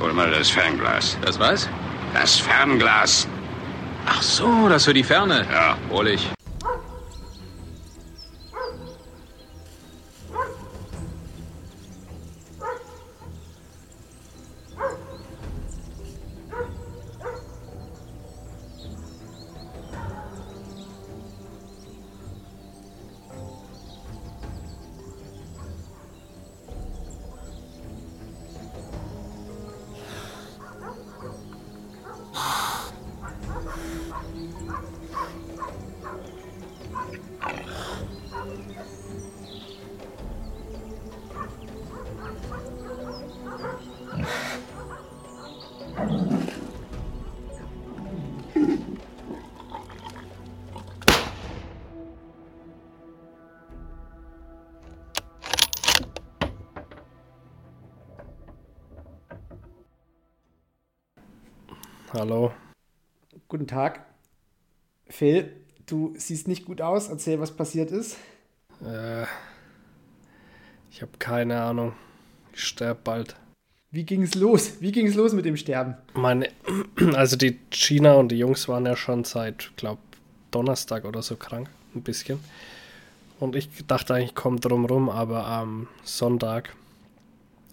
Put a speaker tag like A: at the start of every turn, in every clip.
A: Hol mal das Fernglas.
B: Das was?
A: Das Fernglas.
B: Ach so, das für die Ferne.
A: Ja.
B: Hol ich.
C: Hallo.
D: Guten Tag. Phil, du siehst nicht gut aus. Erzähl, was passiert ist.
C: Äh, ich habe keine Ahnung. Ich sterbe bald.
D: Wie ging es los? Wie ging es los mit dem Sterben?
C: Meine, also die China und die Jungs waren ja schon seit, glaube Donnerstag oder so krank, ein bisschen. Und ich dachte eigentlich, ich komme drum rum, aber am Sonntag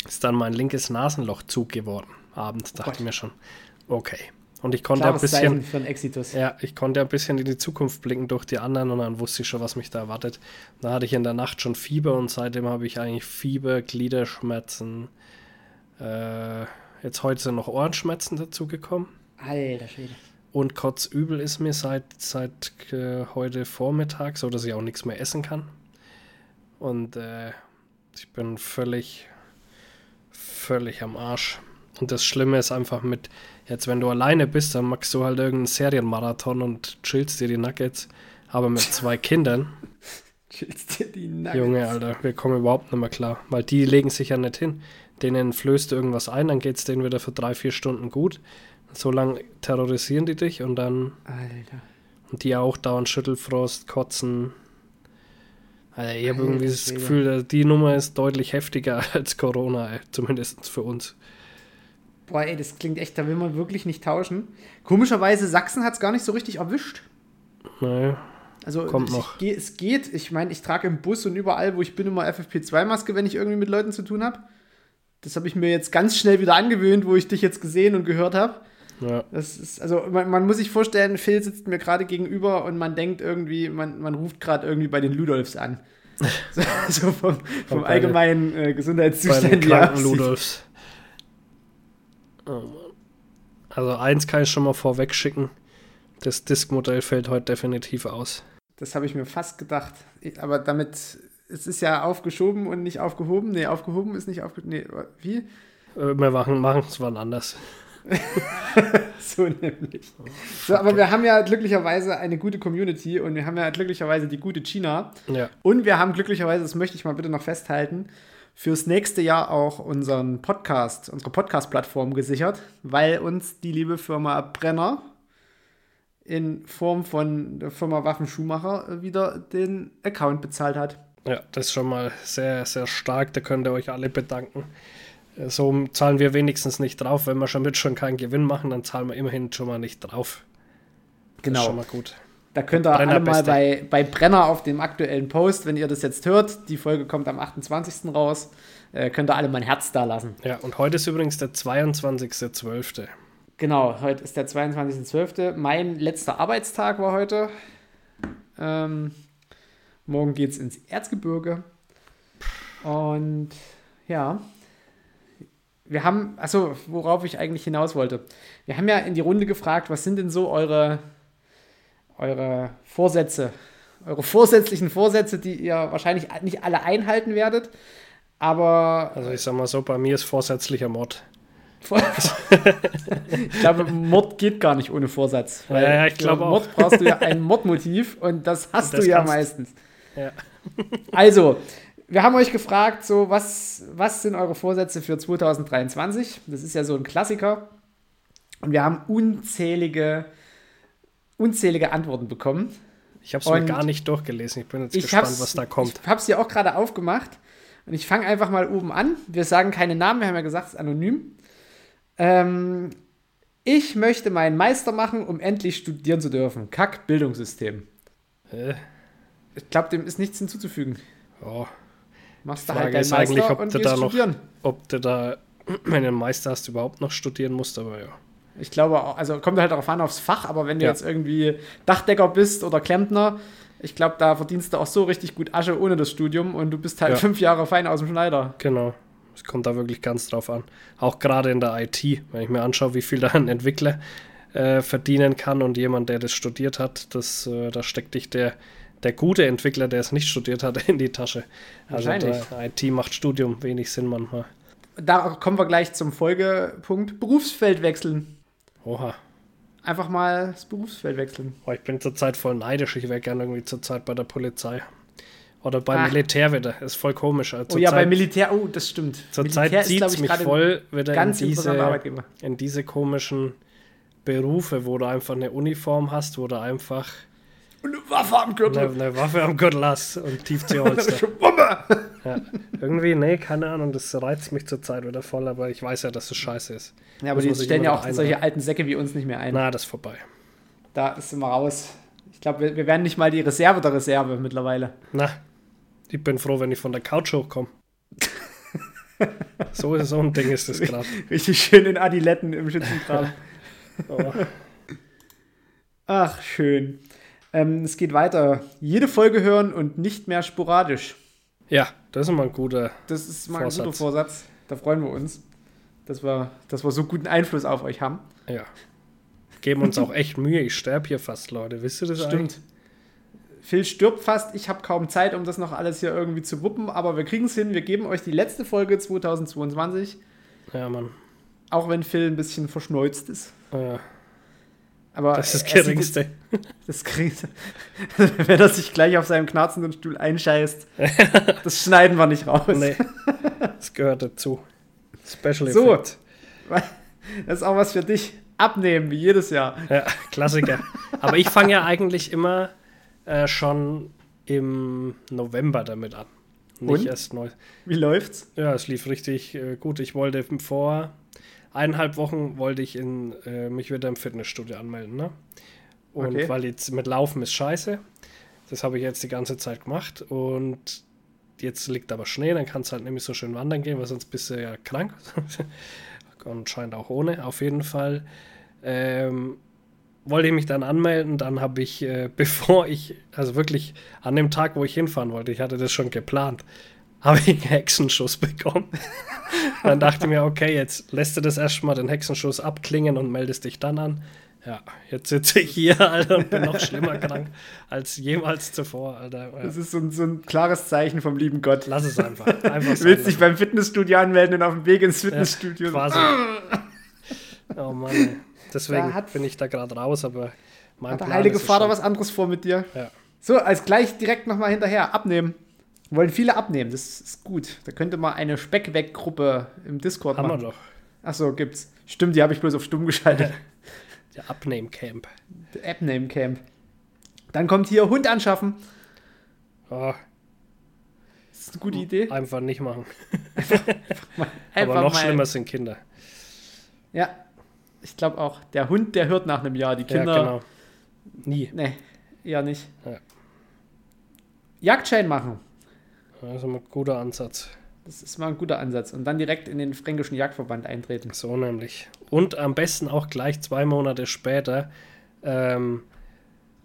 C: ist dann mein linkes Nasenloch zug geworden. Abends dachte ich mir schon, okay. Und ich konnte
D: Klares
C: ein bisschen. Ja, ich konnte ein bisschen in die Zukunft blicken durch die anderen und dann wusste ich schon, was mich da erwartet. Da hatte ich in der Nacht schon Fieber und seitdem habe ich eigentlich Fieber, Gliederschmerzen. Äh, jetzt heute sind noch Ohrenschmerzen dazugekommen.
D: Alter Schwede.
C: Und kotzübel ist mir seit, seit äh, heute Vormittag, so dass ich auch nichts mehr essen kann. Und äh, ich bin völlig, völlig am Arsch. Und das Schlimme ist einfach mit, jetzt wenn du alleine bist, dann machst du halt irgendeinen Serienmarathon und chillst dir die Nuggets. Aber mit zwei Kindern,
D: Chillst dir die Nuggets.
C: Junge, Alter, wir kommen überhaupt nicht mehr klar. Weil die legen sich ja nicht hin. Denen flößt du irgendwas ein, dann geht's denen wieder für drei, vier Stunden gut. So lange terrorisieren die dich und dann
D: Alter.
C: und die auch dauernd Schüttelfrost, Kotzen. Alter, ich habe irgendwie das. Gefühl, die Nummer ist deutlich heftiger als Corona, ey. zumindest für uns.
D: Boah, ey, das klingt echt, da will man wirklich nicht tauschen. Komischerweise, Sachsen hat es gar nicht so richtig erwischt.
C: Naja,
D: Also
C: Kommt noch.
D: geh- es geht. Ich meine, ich trage im Bus und überall, wo ich bin, immer FFP2-Maske, wenn ich irgendwie mit Leuten zu tun habe. Das habe ich mir jetzt ganz schnell wieder angewöhnt, wo ich dich jetzt gesehen und gehört habe.
C: ja.
D: Das ist, also man, man muss sich vorstellen, Phil sitzt mir gerade gegenüber und man denkt irgendwie, man, man ruft gerade irgendwie bei den Ludolfs an. So, so vom, vom
C: bei den-
D: allgemeinen äh,
C: Bei
D: Gesundheitszustand.
C: den kranken
D: aussieht.
C: Ludolfs. Also eins kann ich schon mal vorweg schicken. Das Disk-Modell fällt heute definitiv aus.
D: Das habe ich mir fast gedacht. Aber damit, es ist ja aufgeschoben und nicht aufgehoben. Nee, aufgehoben ist nicht aufgehoben. Nee, wie?
C: Äh, Wir machen machen es wann anders.
D: So nämlich. So, aber wir haben ja glücklicherweise eine gute Community und wir haben ja glücklicherweise die gute China.
C: Ja.
D: Und wir haben glücklicherweise, das möchte ich mal bitte noch festhalten, fürs nächste Jahr auch unseren Podcast, unsere Podcast-Plattform gesichert, weil uns die liebe Firma Brenner in Form von der Firma Waffenschuhmacher wieder den Account bezahlt hat.
C: Ja, das ist schon mal sehr, sehr stark. Da könnt ihr euch alle bedanken. So zahlen wir wenigstens nicht drauf. Wenn wir schon mit schon keinen Gewinn machen, dann zahlen wir immerhin schon mal nicht drauf. Das ist schon mal gut.
D: Da könnt ihr
C: Brenner
D: alle mal
C: Beste.
D: bei, bei Brenner auf dem aktuellen Post, wenn ihr das jetzt hört, die Folge kommt am 28. raus, äh, könnt ihr alle mal ein Herz da lassen.
C: Ja, und heute ist übrigens der 22.12.
D: Genau, heute ist der 22.12. Mein letzter Arbeitstag war heute. Ähm, morgen geht es ins Erzgebirge. Und ja, wir haben, achso, worauf ich eigentlich hinaus wollte. Wir haben ja in die Runde gefragt, was sind denn so eure, eure Vorsätze, eure vorsätzlichen Vorsätze, die ihr wahrscheinlich nicht alle einhalten werdet, aber
C: Also ich sag mal so, bei mir ist vorsätzlicher Mord.
D: ich glaube, Mord geht gar nicht ohne Vorsatz.
C: Ja, ja, ich glaube auch.
D: Mord brauchst du ja ein Mordmotiv und das hast
C: Das
D: du ja meistens.
C: Ja.
D: Also, wir haben euch gefragt, so, was, was sind eure Vorsätze für 2023? Das ist ja so ein Klassiker. Und wir haben unzählige, unzählige Antworten bekommen.
C: Ich habe es mir gar nicht durchgelesen. Ich bin jetzt
D: Ich
C: gespannt, was da kommt.
D: Ich habe es ja auch gerade aufgemacht. Und ich fange einfach mal oben an. Wir sagen keine Namen, wir haben ja gesagt, es ist anonym. Ähm, ich möchte meinen Meister machen, um endlich studieren zu dürfen. Kack Bildungssystem.
C: Äh,
D: Ich glaube, dem ist nichts hinzuzufügen.
C: ja.
D: Machst du halt deinen
C: ist eigentlich,
D: Meister
C: ob
D: und
C: du da noch-
D: studieren.
C: Ob du da, wenn du einen Meister hast, überhaupt noch studieren musst, aber ja.
D: Ich glaube, auch- also kommt halt darauf an, aufs Fach, aber wenn du
C: Ja.
D: jetzt irgendwie Dachdecker bist oder Klempner, ich glaube, da verdienst du auch so richtig gut Asche ohne das Studium und du bist halt
C: Ja.
D: fünf Jahre fein aus dem Schneider.
C: Genau. Es kommt da wirklich ganz drauf an. Auch gerade in der IT, wenn ich mir anschaue, wie viel da ein Entwickler äh, verdienen kann und jemand, der das studiert hat, das, äh, da steckt dich der, der gute Entwickler, der es nicht studiert hat, in die Tasche. Also IT macht Studium wenig Sinn manchmal.
D: Da kommen wir gleich zum Folgepunkt. Berufsfeld wechseln.
C: Oha.
D: Einfach mal das Berufsfeld wechseln.
C: Oh, ich bin zurzeit voll neidisch. Ich wäre gerne irgendwie zurzeit bei der Polizei. Oder beim
D: Ach.
C: Militär wieder. Ist voll komisch. Also
D: Oh ja, bei
C: zurzeit-
D: Militär, oh, das stimmt.
C: Zurzeit zieht es
D: ich,
C: mich voll wieder in diese, in diese komischen Berufe, wo du einfach eine Uniform hast, wo du einfach
D: eine Waffe am
C: eine,
D: Gürtel.
C: eine Waffe am Gürtel hast und Tiefseeholster.
D: Bombe!
C: ja. Irgendwie, nee, keine Ahnung, das reizt mich zurzeit wieder voll, aber ich weiß ja, dass es scheiße ist.
D: Ja, aber
C: Muss
D: die stellen ja auch solche alten Säcke wie uns nicht mehr ein.
C: Na, das ist vorbei.
D: Da ist immer raus. Ich glaube, wir, wir werden nicht mal die Reserve der Reserve mittlerweile.
C: Na, ich bin froh, wenn ich von der Couch hochkomme. so, ist, so ein Ding ist das gerade.
D: Richtig schön in Adiletten im Schützengraben.
C: Oh.
D: Ach, schön. Ähm, es geht weiter. Jede Folge hören und nicht mehr sporadisch.
C: Ja, das ist immer ein guter.
D: Das ist mal ein guter
C: Vorsatz.
D: Da freuen wir uns, dass wir, dass wir so guten Einfluss auf euch haben.
C: Ja. Geben uns auch echt Mühe. Ich sterbe hier fast, Leute. Wisst ihr das eigentlich?
D: Stimmt. Phil stirbt fast. Ich habe kaum Zeit, um das noch alles hier irgendwie zu wuppen, aber wir kriegen es hin. Wir geben euch die letzte Folge 2022,
C: Ja, Mann.
D: auch wenn Phil ein bisschen verschneuzt ist.
C: Ja,
D: Aber
C: das ist das
D: er
C: Geringste.
D: Das kriegt, wenn er sich gleich auf seinem knarzenden Stuhl einscheißt, das schneiden wir nicht raus.
C: Nee. Das gehört dazu. Special
D: So.
C: Effect.
D: Das ist auch was für dich. Abnehmen, wie jedes Jahr.
C: Ja, Klassiker. Aber ich fange ja eigentlich immer äh, schon im November damit an. Nicht
D: Und?
C: erst neu.
D: Wie läuft's?
C: Ja, es lief richtig äh, gut. Ich wollte vor eineinhalb Wochen wollte ich in, äh, mich wieder im Fitnessstudio anmelden. Ne? Und
D: Okay.
C: weil jetzt mit Laufen ist scheiße. Das habe ich jetzt die ganze Zeit gemacht. Und jetzt liegt aber Schnee, dann kannst du halt nämlich so schön wandern gehen, weil sonst bist du ja krank. Anscheinend auch ohne, auf jeden Fall. Ähm, wollte ich mich dann anmelden, dann habe ich, äh, bevor ich, also wirklich an dem Tag, wo ich hinfahren wollte, ich hatte das schon geplant, habe ich einen Hexenschuss bekommen. dann dachte ich mir, okay, jetzt lässt du das erstmal den Hexenschuss abklingen und meldest dich dann an. Ja, jetzt sitze ich hier, Alter, und bin noch schlimmer krank als jemals zuvor, Alter. Ja,
D: Das ist so ein, so ein klares Zeichen vom lieben Gott.
C: lass es einfach. einfach
D: Du willst dich beim Fitnessstudio anmelden und auf dem Weg ins Fitnessstudio.
C: Quasi. Oh Mann. ey. Deswegen
D: hat-
C: bin ich da gerade raus, aber mein
D: Hat der
C: Plan
D: heilige
C: ist es
D: Vater was anderes vor mit dir?
C: Ja.
D: So, als gleich direkt nochmal hinterher. Abnehmen. Wollen viele abnehmen, das ist gut. Da könnte man eine Speckweg-Gruppe im Discord
C: Haben wir
D: machen.
C: doch.
D: Achso, gibt's. Stimmt, die habe ich bloß auf stumm geschaltet.
C: Der Abnehmcamp.
D: Der Abname Camp. Dann kommt hier Hund anschaffen.
C: Oh,
D: Das ist eine gute Idee.
C: einfach nicht machen.
D: Einfach
C: aber noch
D: mal-
C: schlimmer sind Kinder.
D: Ja, ich glaube auch. Der Hund, der hört nach einem Jahr. Die Kinder.
C: Ja, genau. Nie.
D: Nee, eher nicht.
C: Ja.
D: Jagdschein machen.
C: Das ist ein guter Ansatz.
D: Das ist mal ein guter Ansatz. Und dann direkt in den fränkischen Jagdverband eintreten.
C: So nämlich. Und am besten auch gleich zwei Monate später ähm,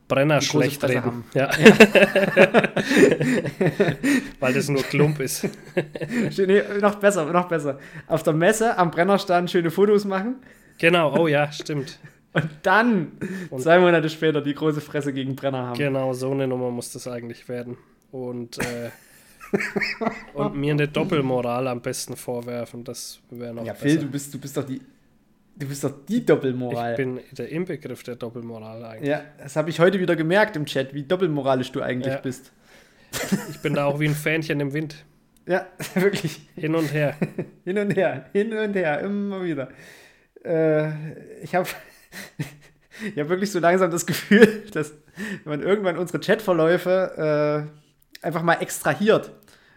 C: Brenner
D: Die
C: schlecht reden.
D: haben.
C: Ja. Weil das nur Klump ist.
D: nee, noch besser, noch besser. Auf der Messe am Brennerstand schöne Fotos machen.
C: Genau, oh ja, stimmt.
D: Und dann
C: Und-
D: zwei Monate später die große Fresse gegen Brenner haben.
C: Genau, so eine Nummer muss das eigentlich werden. Und, äh, und mir eine Doppelmoral am besten vorwerfen. Das wäre noch
D: Ja, Phil,
C: besser.
D: du bist, du bist doch die. Du bist doch die
C: Ich
D: Doppelmoral.
C: bin der Inbegriff der Doppelmoral eigentlich.
D: ja, das habe ich heute wieder gemerkt im Chat, wie doppelmoralisch du eigentlich
C: Ja.
D: bist.
C: Ich bin da auch wie ein Fähnchen im Wind.
D: Ja, wirklich.
C: Hin und her.
D: Hin und her, hin und her, immer wieder. Äh, ich habe ich hab wirklich so langsam das Gefühl, dass man irgendwann unsere Chatverläufe äh, einfach mal extrahiert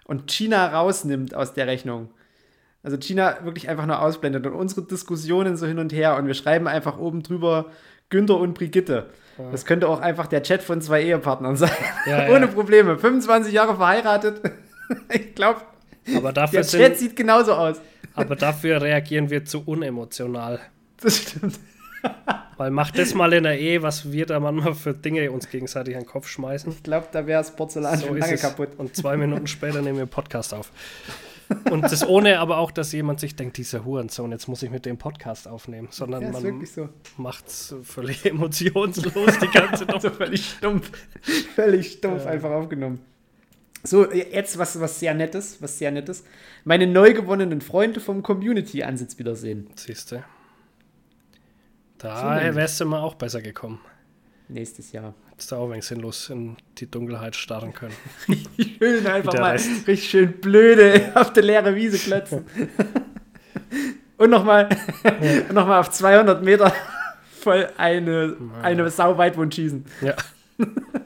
D: und China rausnimmt aus der Rechnung. Also Gina wirklich einfach nur ausblendet und unsere Diskussionen so hin und her und wir schreiben einfach oben drüber Günther und Brigitte. Das könnte auch einfach der Chat von zwei Ehepartnern sein.
C: Ja,
D: Ohne
C: ja.
D: Probleme. 25 Jahre verheiratet. ich glaube,
C: Aber dafür,
D: der Chat
C: sind,
D: sieht genauso aus.
C: aber dafür reagieren wir zu unemotional.
D: Das stimmt.
C: Weil macht das mal in der Ehe, was wir da manchmal für Dinge uns gegenseitig an den Kopf schmeißen.
D: Ich glaube, da wäre das Porzellan
C: So
D: schon lange kaputt.
C: Und zwei Minuten später nehmen wir einen Podcast auf. Und das ohne aber auch, dass jemand sich denkt, dieser Hurensohn, jetzt muss ich mit dem Podcast aufnehmen, sondern
D: Ja,
C: man
D: so.
C: macht es völlig emotionslos die ganze
D: Also
C: Nummer.
D: völlig stumpf. völlig stumpf einfach aufgenommen. So, jetzt was, was sehr Nettes, was sehr Nettes. Meine neu gewonnenen Freunde vom Community-Ansitz wiedersehen.
C: Siehst
D: So
C: Da
D: nämlich.
C: wärst du mal auch besser gekommen.
D: Nächstes Jahr.
C: Hättest du auch wenig sinnlos in die Dunkelheit starren können.
D: Richtig schön einfach mal,
C: Rest.
D: richtig schön blöde auf der leere Wiese klotzen. Und nochmal noch mal auf 200 Meter voll eine, eine Sau Weitwund schießen.
C: Ja.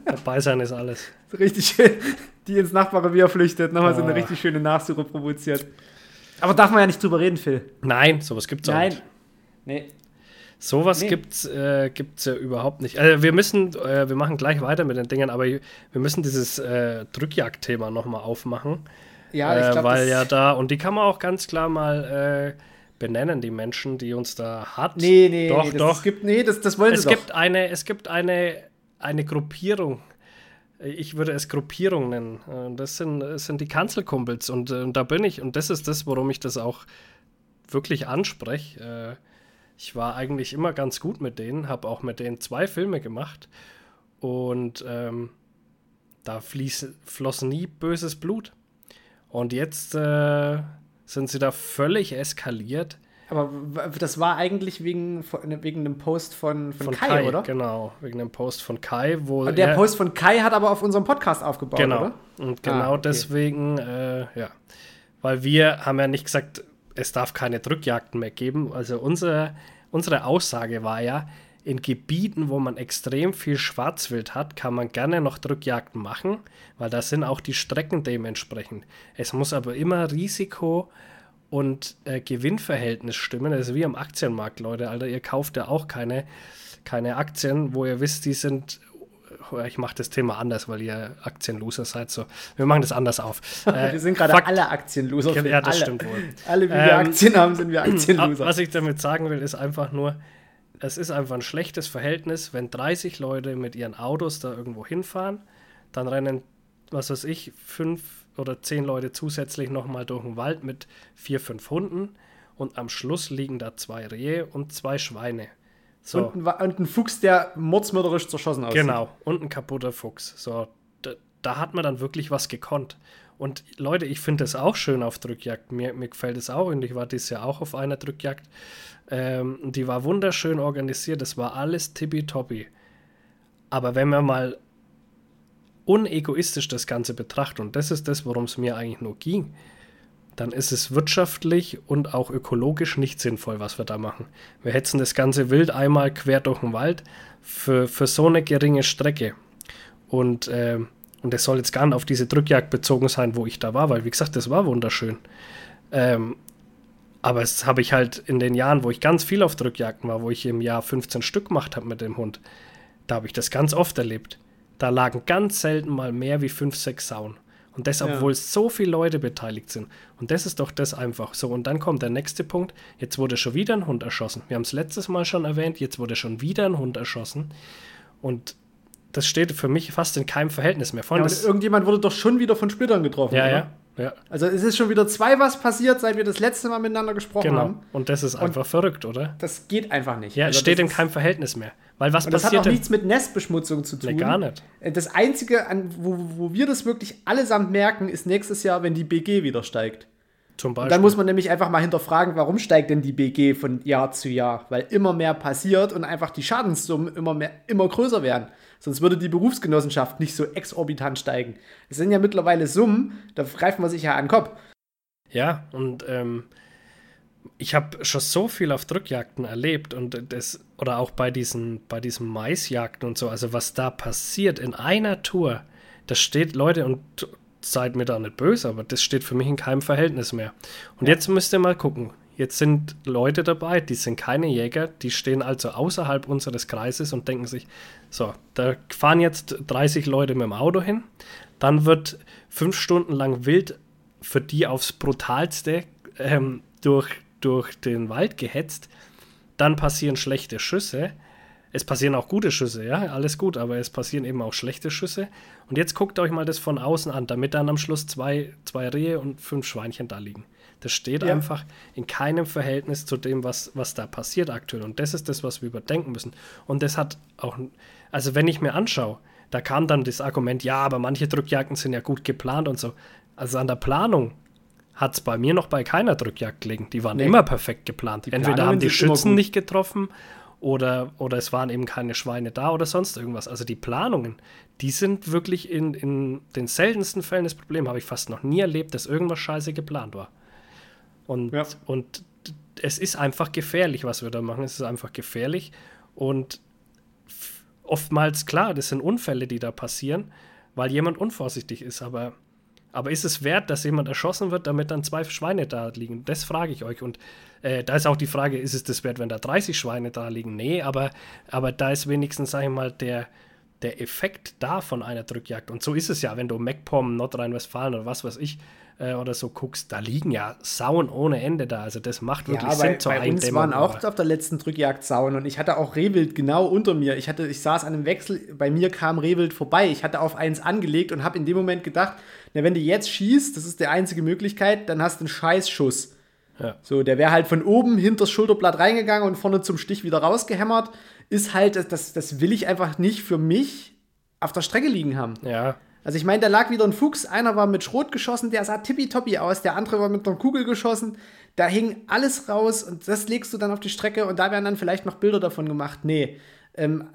C: Dabei sein ist alles.
D: So Richtig schön, die ins Nachbarrevier flüchtet, nochmal so eine
C: Ah.
D: richtig schöne Nachsuche provoziert. Aber darf man ja nicht drüber reden, Phil.
C: Nein, sowas gibt's auch
D: Nein.
C: nicht.
D: Nee.
C: Sowas
D: Nee.
C: gibt's, äh, gibt's ja überhaupt nicht. Also wir müssen, äh, wir machen gleich weiter mit den Dingen, aber wir müssen dieses äh, Drückjagd-Thema nochmal aufmachen.
D: Ja, ich
C: äh,
D: glaube,
C: weil ja da, und die kann man auch ganz klar mal äh, benennen, die Menschen, die uns da hat.
D: Nee, nee,
C: doch,
D: nee,
C: doch.
D: Es gibt, nee, das, das wollen
C: es
D: sie
C: gibt
D: doch.
C: eine, es gibt eine, eine Gruppierung. Ich würde es Gruppierung nennen. Das sind, das sind die Kanzelkumpels und, äh, und da bin ich. Und das ist das, warum ich das auch wirklich anspreche. Ich war eigentlich immer ganz gut mit denen, habe auch mit denen zwei Filme gemacht und ähm, da fließ, floss nie böses Blut. Und jetzt äh, sind sie da völlig eskaliert.
D: Aber das war eigentlich wegen, von- wegen einem Post von, von,
C: Von
D: Kai,
C: Kai,
D: oder?
C: genau, wegen dem Post von Kai, wo
D: Und der
C: er-
D: Post von Kai hat aber auf unserem Podcast aufgebaut,
C: Genau.
D: oder?
C: Und genau
D: Ah, okay.
C: deswegen, äh, ja. Weil wir haben ja nicht gesagt, es darf keine Drückjagden mehr geben. Also unser, unsere Aussage war ja, in Gebieten, wo man extrem viel Schwarzwild hat, kann man gerne noch Drückjagden machen, weil da sind auch die Strecken dementsprechend. Es muss aber immer Risiko und äh, Gewinnverhältnis stimmen. Das ist wie am Aktienmarkt, Leute. Alter, ihr kauft ja auch keine, keine Aktien, wo ihr wisst, die sind ich mache das Thema anders, weil ihr Aktienloser seid. So, wir machen das anders auf. Äh,
D: wir sind gerade alle Aktienloser.
C: Ja, das
D: alle.
C: stimmt wohl.
D: Alle, wie wir
C: Ähm,
D: Aktien haben, sind wir Aktienloser.
C: Was ich damit sagen will, ist einfach nur, es ist einfach ein schlechtes Verhältnis, wenn 30 Leute mit ihren Autos da irgendwo hinfahren, dann rennen, was weiß ich, fünf oder zehn Leute zusätzlich nochmal durch den Wald mit vier, fünf Hunden und am Schluss liegen da zwei Rehe und zwei Schweine. So.
D: Und, ein, und ein Fuchs, der mordsmörderisch zerschossen aussieht.
C: Genau, und ein kaputter Fuchs. So, da, da hat man dann wirklich was gekonnt. Und Leute, ich finde es auch schön auf Drückjagd. Mir, mir gefällt es auch und ich war dieses Jahr auch auf einer Drückjagd. Ähm, die war wunderschön organisiert, es war alles tippitoppi. Aber wenn man mal unegoistisch das Ganze betrachtet, und das ist das, worum es mir eigentlich nur ging, dann ist es wirtschaftlich und auch ökologisch nicht sinnvoll, was wir da machen. Wir hetzen das ganze Wild einmal quer durch den Wald für, für so eine geringe Strecke. Und, ähm, und das soll jetzt gar nicht auf diese Drückjagd bezogen sein, wo ich da war, weil, wie gesagt, das war wunderschön. Ähm, aber das habe ich halt in den Jahren, wo ich ganz viel auf Drückjagden war, wo ich im Jahr 15 Stück gemacht habe mit dem Hund, da habe ich das ganz oft erlebt. Da lagen ganz selten mal mehr wie fünf, sechs Sauen. Und das,
D: Ja.
C: obwohl so viele Leute beteiligt sind. Und das ist doch das einfach. So, und dann kommt der nächste Punkt. Jetzt wurde schon wieder ein Hund erschossen. Wir haben es letztes Mal schon erwähnt. Jetzt wurde schon wieder ein Hund erschossen. Und das steht für mich fast in keinem Verhältnis mehr.
D: Ja,
C: Vorhin
D: und
C: das,
D: irgendjemand wurde doch schon wieder von Splittern getroffen.
C: ja,
D: oder?
C: ja, ja,
D: Also es ist schon wieder zwei was passiert, seit wir das letzte Mal miteinander gesprochen
C: genau.
D: haben.
C: Und das ist einfach verrückt, oder?
D: Das geht einfach nicht.
C: Ja, es
D: Also
C: steht in keinem Verhältnis mehr. Weil was
D: Und das hat
C: passiert
D: auch
C: denn?
D: nichts mit Nestbeschmutzung zu tun.
C: Nee, gar nicht.
D: Das Einzige, an, wo, wo wir das wirklich allesamt merken, ist nächstes Jahr, wenn die BG wieder steigt.
C: Zum
D: Und
C: Beispiel.
D: dann muss man nämlich einfach mal hinterfragen, warum steigt denn die BG von Jahr zu Jahr? Weil immer mehr passiert und einfach die Schadenssummen immer, mehr, immer größer werden. Sonst würde die Berufsgenossenschaft nicht so exorbitant steigen. Es sind ja mittlerweile Summen, da greift man sich ja an den Kopf.
C: Ja, und ähm, ich habe schon so viel auf Drückjagden erlebt und das, oder auch bei diesen, bei diesen Maisjagden und so, also was da passiert in einer Tour, das steht, Leute, und seid mir da nicht böse, aber das steht für mich in keinem Verhältnis mehr. Und ja. jetzt müsst ihr mal gucken. Jetzt sind Leute dabei, die sind keine Jäger, die stehen also außerhalb unseres Kreises und denken sich, so, da fahren jetzt 30 Leute mit dem Auto hin, dann wird fünf Stunden lang wild für die aufs brutalste ähm, durch, durch den Wald gehetzt, dann passieren schlechte Schüsse, es passieren auch gute Schüsse, ja, alles gut, aber es passieren eben auch schlechte Schüsse. Und jetzt guckt euch mal das von außen an, damit dann am Schluss zwei, zwei Rehe und fünf Schweinchen da liegen. Das steht ja. einfach in keinem Verhältnis zu dem, was, was da passiert aktuell. Und das ist das, was wir überdenken müssen. Und das hat auch, also wenn ich mir anschaue, da kam dann das Argument, ja, aber manche Drückjagden sind ja gut geplant und so. Also an der Planung hat es bei mir noch bei keiner Drückjagd gelegen. Die waren nee. immer perfekt geplant. Die Entweder haben die Schützen nicht getroffen oder, oder es waren eben keine Schweine da oder sonst irgendwas. Also die Planungen, die sind wirklich in, in den seltensten Fällen das Problem. Habe ich fast noch nie erlebt, dass irgendwas scheiße geplant war. Und, ja. und es ist einfach gefährlich, was wir da machen. Es ist einfach gefährlich. Und oftmals, klar, das sind Unfälle, die da passieren, weil jemand unvorsichtig ist. Aber aber ist es wert, dass jemand erschossen wird, damit dann zwei Schweine da liegen? Das frage ich euch. Und äh, da ist auch die Frage, ist es das wert, wenn da 30 Schweine da liegen? Nee, aber, aber da ist wenigstens, sage ich mal, der, der Effekt da von einer Drückjagd. Und so ist es ja, wenn du MacPom, Nordrhein-Westfalen oder was weiß ich äh, oder so guckst, da liegen ja Sauen ohne Ende da. Also das macht wirklich
D: ja,
C: Sinn
D: bei, zur bei uns waren auch auf der letzten Drückjagd Sauen und ich hatte auch Rehwild genau unter mir. Ich, hatte, ich saß an einem Wechsel, bei mir kam Rehwild vorbei. Ich hatte auf eins angelegt und habe in dem Moment gedacht, na, wenn du jetzt schießt, das ist die einzige Möglichkeit, dann hast du einen Scheißschuss. Ja. So, der wäre halt von oben hinter das Schulterblatt reingegangen und vorne zum Stich wieder rausgehämmert. Ist halt, das, das will ich einfach nicht für mich auf der Strecke liegen haben.
C: Ja.
D: Also ich meine, da lag wieder ein Fuchs, einer war mit Schrot geschossen, der sah tippitoppi aus, der andere war mit einer Kugel geschossen. Da hing alles raus und das legst du dann auf die Strecke und da werden dann vielleicht noch Bilder davon gemacht. Nee, ähm,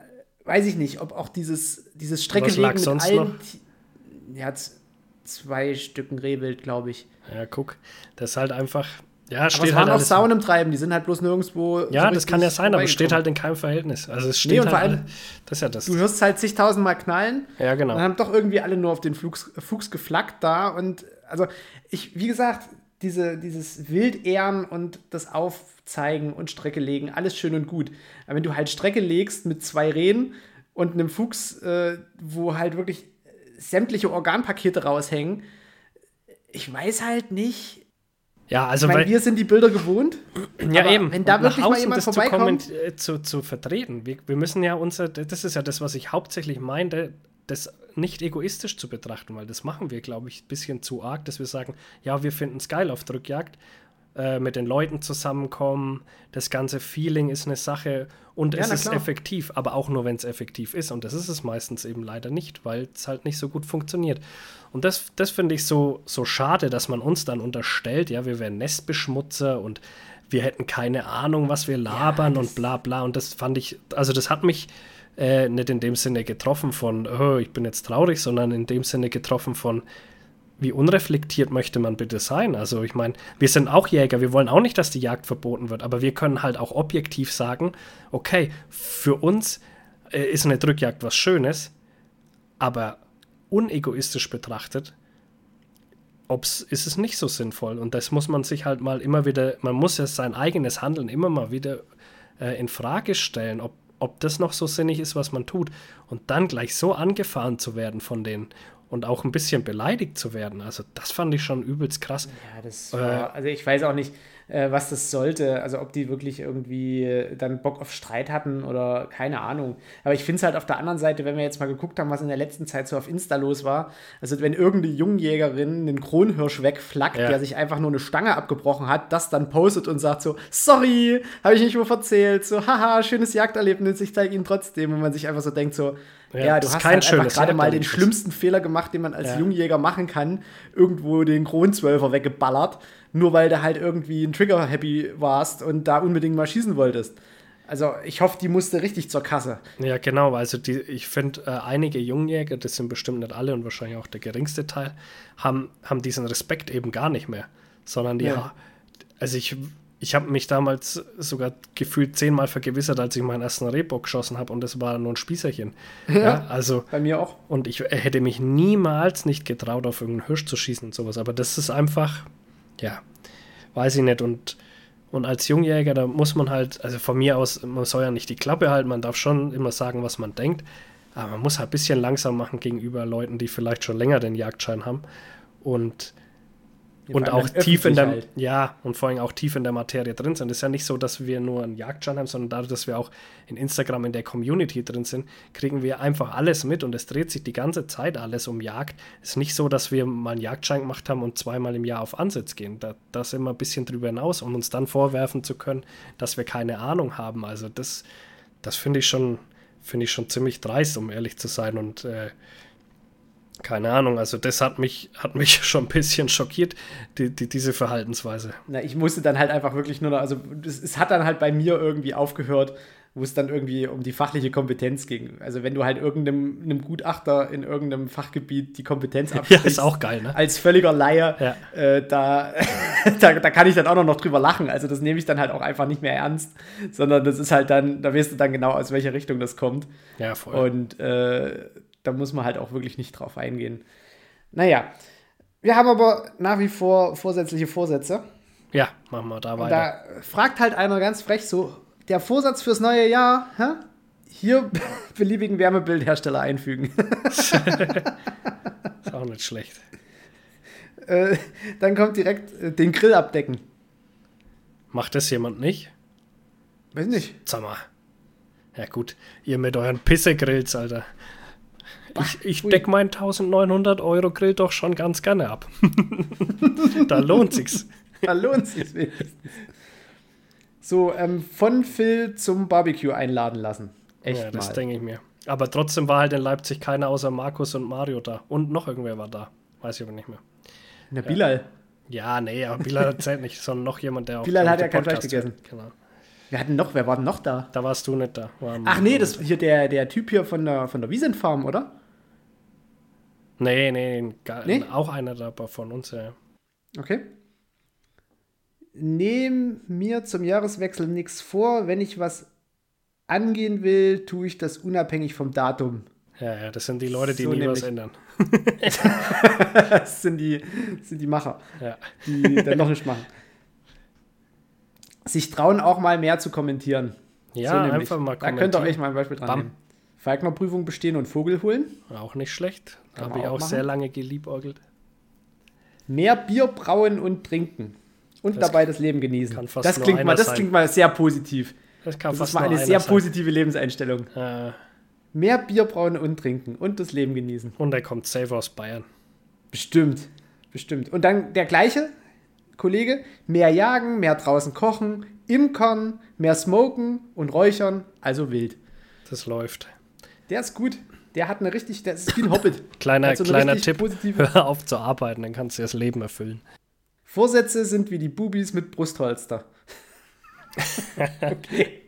D: weiß ich nicht, ob auch dieses, dieses Streckelegen mit allen. Noch? Ja, zwei Stücken Rehwild, glaube ich.
C: Ja, guck, das ist halt einfach. Ja,
D: steht aber es waren halt auch Sauen im Treiben, die sind halt bloß nirgendwo.
C: Ja, so das kann ja sein, aber es steht halt in keinem Verhältnis. Also es steht nee, und halt, vor allem,
D: das ist ja das. Du hörst halt zigtausendmal knallen.
C: Ja, genau.
D: Und dann haben doch irgendwie alle nur auf den Fuchs, Fuchs geflackt da. Und also, ich, wie gesagt, diese, dieses Wildehren und das Aufzeigen und Strecke legen, alles schön und gut. Aber wenn du halt Strecke legst mit zwei Rehen und einem Fuchs, äh, wo halt wirklich sämtliche Organpakete raushängen. Ich weiß halt nicht.
C: Ja, also
D: ich meine, wir sind die Bilder gewohnt.
C: Ja, eben.
D: Wenn da wirklich mal jemand vorbeikommt.
C: Zu, äh, zu, zu, vertreten. Wir, wir müssen ja unser, das ist ja das, was ich hauptsächlich meinte, das nicht egoistisch zu betrachten, weil das machen wir, glaube ich, ein bisschen zu arg, dass wir sagen, ja, wir finden es geil auf Drückjagd, äh, mit den Leuten zusammenkommen, das ganze Feeling ist eine Sache und ja, es ist klar. effektiv, aber auch nur, wenn es effektiv ist. Und das ist es meistens eben leider nicht, weil es halt nicht so gut funktioniert. Und das, das finde ich so, so schade, dass man uns dann unterstellt, ja, wir wären Nestbeschmutzer und wir hätten keine Ahnung, was wir labern ja, und bla bla. Und das fand ich, also das hat mich äh, nicht in dem Sinne getroffen von, oh, ich bin jetzt traurig, sondern in dem Sinne getroffen von, wie unreflektiert möchte man bitte sein? Also ich meine, wir sind auch Jäger, wir wollen auch nicht, dass die Jagd verboten wird, aber wir können halt auch objektiv sagen, okay, für uns äh, ist eine Drückjagd was Schönes, aber unegoistisch betrachtet, ob's, ist es nicht so sinnvoll. Und das muss man sich halt mal immer wieder, man muss ja sein eigenes Handeln immer mal wieder äh, in Frage stellen, ob, ob das noch so sinnig ist, was man tut. Und dann gleich so angefahren zu werden von denen und auch ein bisschen beleidigt zu werden. Also das fand ich schon übelst krass.
D: Ja, das war, äh, also ich weiß auch nicht, äh, was das sollte. Also ob die wirklich irgendwie äh, dann Bock auf Streit hatten oder keine Ahnung. Aber ich finde es halt auf der anderen Seite, wenn wir jetzt mal geguckt haben, was in der letzten Zeit so auf Insta los war, also wenn irgendeine Jungjägerin einen Kronhirsch wegflackt, ja. der sich einfach nur eine Stange abgebrochen hat, das dann postet und sagt so, sorry, habe ich nicht wo erzählt, so, haha, schönes Jagderlebnis, ich zeige Ihnen trotzdem. Und man sich einfach so denkt so, ja, ja du hast halt einfach gerade mal den schlimmsten Fehler gemacht, den man als ja. Jungjäger machen kann, irgendwo den Kronzwölfer weggeballert nur weil du halt irgendwie ein Trigger-happy warst und da unbedingt mal schießen wolltest. Also ich hoffe, die musste richtig zur Kasse.
C: Ja, genau. Also die, ich finde, äh, einige Jungjäger, das sind bestimmt nicht alle und wahrscheinlich auch der geringste Teil, haben, haben diesen Respekt eben gar nicht mehr. Sondern die, ja. also ich, ich habe mich damals sogar gefühlt zehnmal vergewissert, als ich meinen ersten Rehbock geschossen habe und das war nur ein Spießerchen. Ja, ja, also
D: bei mir auch.
C: Und ich hätte mich niemals nicht getraut, auf irgendeinen Hirsch zu schießen und sowas. Aber das ist einfach, ja, weiß ich nicht. Und, und als Jungjäger, da muss man halt, also von mir aus, man soll ja nicht die Klappe halten, man darf schon immer sagen, was man denkt. Aber man muss halt ein bisschen langsam machen gegenüber Leuten, die vielleicht schon länger den Jagdschein haben. Und und auch tief in der halt. ja und vor allem auch tief in der Materie drin sind. Es ist ja nicht so, dass wir nur einen Jagdschein haben, sondern dadurch, dass wir auch in Instagram in der Community drin sind, kriegen wir einfach alles mit und es dreht sich die ganze Zeit alles um Jagd. Es ist nicht so, dass wir mal einen Jagdschein gemacht haben und zweimal im Jahr auf Ansitz gehen. Da, da sind wir ein bisschen drüber hinaus, um uns dann vorwerfen zu können, dass wir keine Ahnung haben. Also das, das finde ich schon finde ich schon ziemlich dreist, um ehrlich zu sein und äh, keine Ahnung, also das hat mich, hat mich schon ein bisschen schockiert, die, die, diese Verhaltensweise.
D: Na, ich musste dann halt einfach wirklich nur noch, also es, es hat dann halt bei mir irgendwie aufgehört, wo es dann irgendwie um die fachliche Kompetenz ging. Also wenn du halt irgendeinem einem Gutachter in irgendeinem Fachgebiet die Kompetenz
C: absprichst. Ja, ist auch geil, ne?
D: Als völliger Laie, ja. äh, da, da, da kann ich dann auch noch drüber lachen. Also das nehme ich dann halt auch einfach nicht mehr ernst, sondern das ist halt dann, da weißt du dann genau, aus welcher Richtung das kommt.
C: Ja, voll.
D: Und äh, da muss man halt auch wirklich nicht drauf eingehen. Naja, wir haben aber nach wie vor vorsätzliche Vorsätze.
C: Ja, machen wir da weiter.
D: Da fragt halt einer ganz frech so, der Vorsatz fürs neue Jahr, hä? hier beliebigen Wärmebildhersteller einfügen.
C: ist auch nicht schlecht.
D: Äh, dann kommt direkt äh, den Grill abdecken.
C: Macht das jemand nicht?
D: Weiß nicht.
C: Sag mal. Ja gut, ihr mit euren Pissegrills, Alter. Ich, ich decke meinen 1900 Euro Grill doch schon ganz gerne ab. da lohnt sich's.
D: Da lohnt sich's wenigstens. So, ähm, von Phil zum Barbecue einladen lassen.
C: Echt ja, das denke ich mir. Aber trotzdem war halt in Leipzig keiner außer Markus und Mario da. Und noch irgendwer war da. Weiß ich aber nicht mehr.
D: Na. Bilal.
C: Ja, nee, aber Bilal zählt nicht, sondern noch jemand, der
D: auch. Bilal hat ja kein Fleisch gegessen. Genau. Wir hatten noch, wer war denn noch da?
C: Da warst du nicht da.
D: Ach nee, das hier der, der Typ hier von der, von der Wiesenfarm, oder?
C: Nee, nee, gar, nee? auch einer dabei von uns, ja.
D: Okay. Nehm mir zum Jahreswechsel nichts vor. Wenn ich was angehen will, tue ich das unabhängig vom Datum.
C: Ja, ja, das sind die Leute, die so nie nämlich. was ändern.
D: das sind die, das sind die Macher,
C: ja.
D: die dann noch nicht machen. Sich trauen, auch mal mehr zu kommentieren.
C: Ja, so einfach mal
D: kommentieren. Da könnt ihr euch mal ein Beispiel dran Bam. nehmen. Falkner-Prüfung bestehen und Vogel holen.
C: Auch nicht schlecht. Habe ich auch, auch sehr lange geliebäugelt.
D: Mehr Bier brauen und trinken. Und das dabei das Leben genießen. das klingt, mal, das klingt mal sehr positiv.
C: Das, kann
D: das
C: fast
D: ist mal eine sehr sein. positive Lebenseinstellung.
C: Äh.
D: Mehr Bier brauen und trinken und das Leben genießen.
C: Und er kommt safe aus Bayern.
D: Bestimmt. Bestimmt. Und dann der gleiche Kollege. Mehr jagen, mehr draußen kochen, imkern, mehr smoken und räuchern, also wild.
C: Das läuft.
D: Der ist gut. Der hat eine richtig, der ist wie ein Hobbit.
C: kleiner so kleiner Tipp, hör auf zu arbeiten, dann kannst du das Leben erfüllen.
D: Vorsätze sind wie die Bubis mit Brustholster. okay.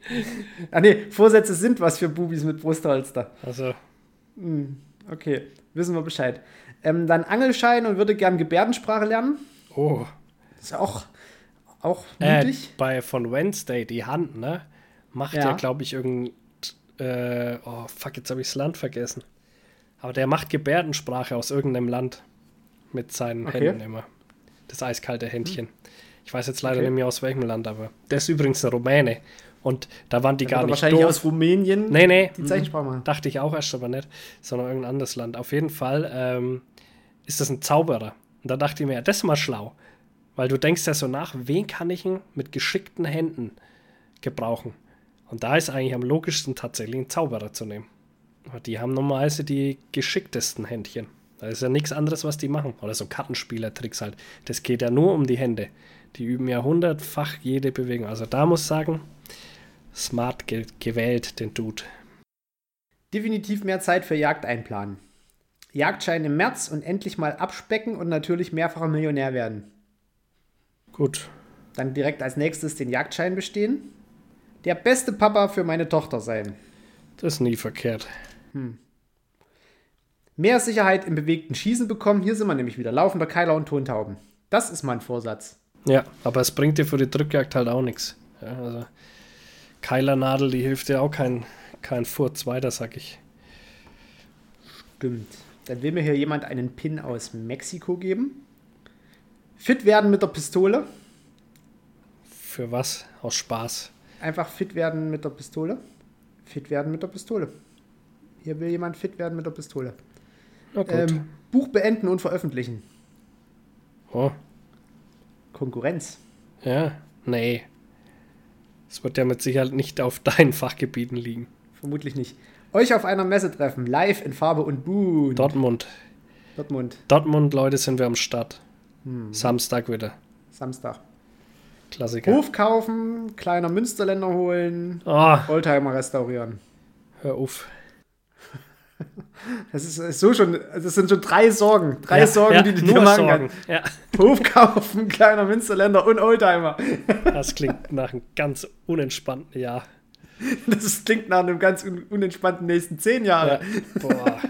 D: Ah nee, Vorsätze sind was für Bubis mit Brustholster.
C: Also.
D: Hm, okay, wissen wir Bescheid. Ähm, dann Angelschein und würde gern Gebärdensprache lernen.
C: Oh.
D: Ist auch, auch
C: mutig. Äh, bei von Wednesday, die Hand, ne? Macht ja, ja glaube ich, irgendein äh, oh fuck, jetzt habe ich das Land vergessen. Aber der macht Gebärdensprache aus irgendeinem Land mit seinen okay. Händen immer. Das eiskalte Händchen. Ich weiß jetzt leider okay. nicht mehr aus welchem Land, aber der ist übrigens ein Rumäne. Und da waren die gar nicht
D: wahrscheinlich
C: doof.
D: aus Rumänien
C: nee, nee,
D: die Zeichensprache machen.
C: Dachte ich auch erst aber nicht, sondern irgendein anderes Land. Auf jeden Fall ähm, ist das ein Zauberer. Und da dachte ich mir, ja, das ist mal schlau. Weil du denkst ja so nach, wen kann ich ihn mit geschickten Händen gebrauchen? Und da ist eigentlich am logischsten tatsächlich einen Zauberer zu nehmen. Die haben normalerweise die geschicktesten Händchen. Da ist ja nichts anderes, was die machen. Oder so Kartenspieler-Tricks halt. Das geht ja nur um die Hände. Die üben ja hundertfach jede Bewegung. Also da muss ich sagen, smart ge gewählt, den Dude.
D: Definitiv mehr Zeit für Jagd einplanen. Jagdschein im März und endlich mal abspecken und natürlich mehrfacher Millionär werden.
C: Gut.
D: Dann direkt als nächstes den Jagdschein bestehen der beste Papa für meine Tochter sein.
C: Das ist nie verkehrt.
D: Hm. Mehr Sicherheit im bewegten Schießen bekommen. Hier sind wir nämlich wieder. Laufender Keiler und Tontauben. Das ist mein Vorsatz.
C: Ja, aber es bringt dir für die Drückjagd halt auch nichts. Ja, also Keilernadel, die hilft dir auch kein, kein Furz weiter, sag ich.
D: Stimmt. Dann will mir hier jemand einen Pin aus Mexiko geben. Fit werden mit der Pistole.
C: Für was? Aus Spaß.
D: Einfach fit werden mit der Pistole. Fit werden mit der Pistole. Hier will jemand fit werden mit der Pistole. Ähm, Buch beenden und veröffentlichen.
C: oh,
D: Konkurrenz.
C: ja, nee. Es wird ja mit Sicherheit nicht auf deinen Fachgebieten liegen.
D: Vermutlich nicht. Euch auf einer Messe treffen. Live in Farbe und Bunt.
C: Dortmund.
D: Dortmund.
C: Dortmund, Leute, sind wir am Start. Samstag wieder.
D: Samstag.
C: Klassiker.
D: Hof kaufen, kleiner Münsterländer holen,
C: Oh,
D: Oldtimer restaurieren.
C: hör auf.
D: Das ist, ist so schon, das sind schon drei Sorgen. Drei
C: Ja,
D: Sorgen,
C: ja,
D: die du dir machen
C: Sorgen.
D: kannst.
C: Ja,
D: Hof kaufen, kleiner Münsterländer und Oldtimer.
C: das klingt nach einem ganz unentspannten Jahr.
D: Das klingt nach einem ganz un unentspannten nächsten zehn Jahre.
C: Ja. Boah.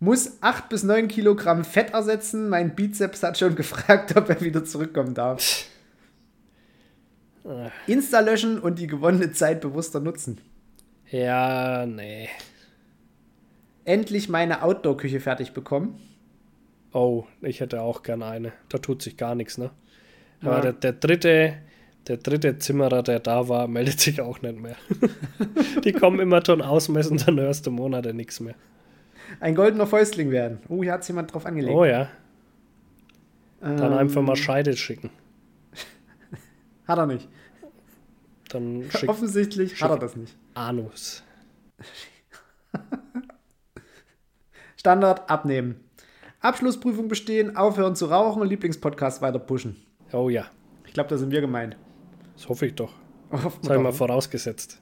D: Muss 8 bis 9 Kilogramm Fett ersetzen. Mein Bizeps hat schon gefragt, ob er wieder zurückkommen darf. Insta löschen und die gewonnene Zeit bewusster nutzen.
C: Ja, nee.
D: Endlich meine Outdoor-Küche fertig bekommen.
C: Oh, ich hätte auch gern eine. Da tut sich gar nichts, ne?
D: Ja.
C: Aber der, der dritte, der dritte Zimmerer, der da war, meldet sich auch nicht mehr. Die kommen immer schon ausmessen, dann hörst du Monate nichts mehr.
D: Ein goldener Fäustling werden. Oh, hier hat jemand drauf angelegt.
C: Oh ja, dann
D: Ähm,
C: einfach mal Scheide schicken.
D: Hat er nicht.
C: Dann schick
D: Offensichtlich hat er das nicht.
C: Anus.
D: Standard abnehmen. Abschlussprüfung bestehen, aufhören zu rauchen und Lieblingspodcast weiter pushen.
C: Oh ja,
D: Ich glaube, da sind wir gemeint.
C: das hoffe ich doch.
D: Hoffen wir
C: Sag ich mal vorausgesetzt.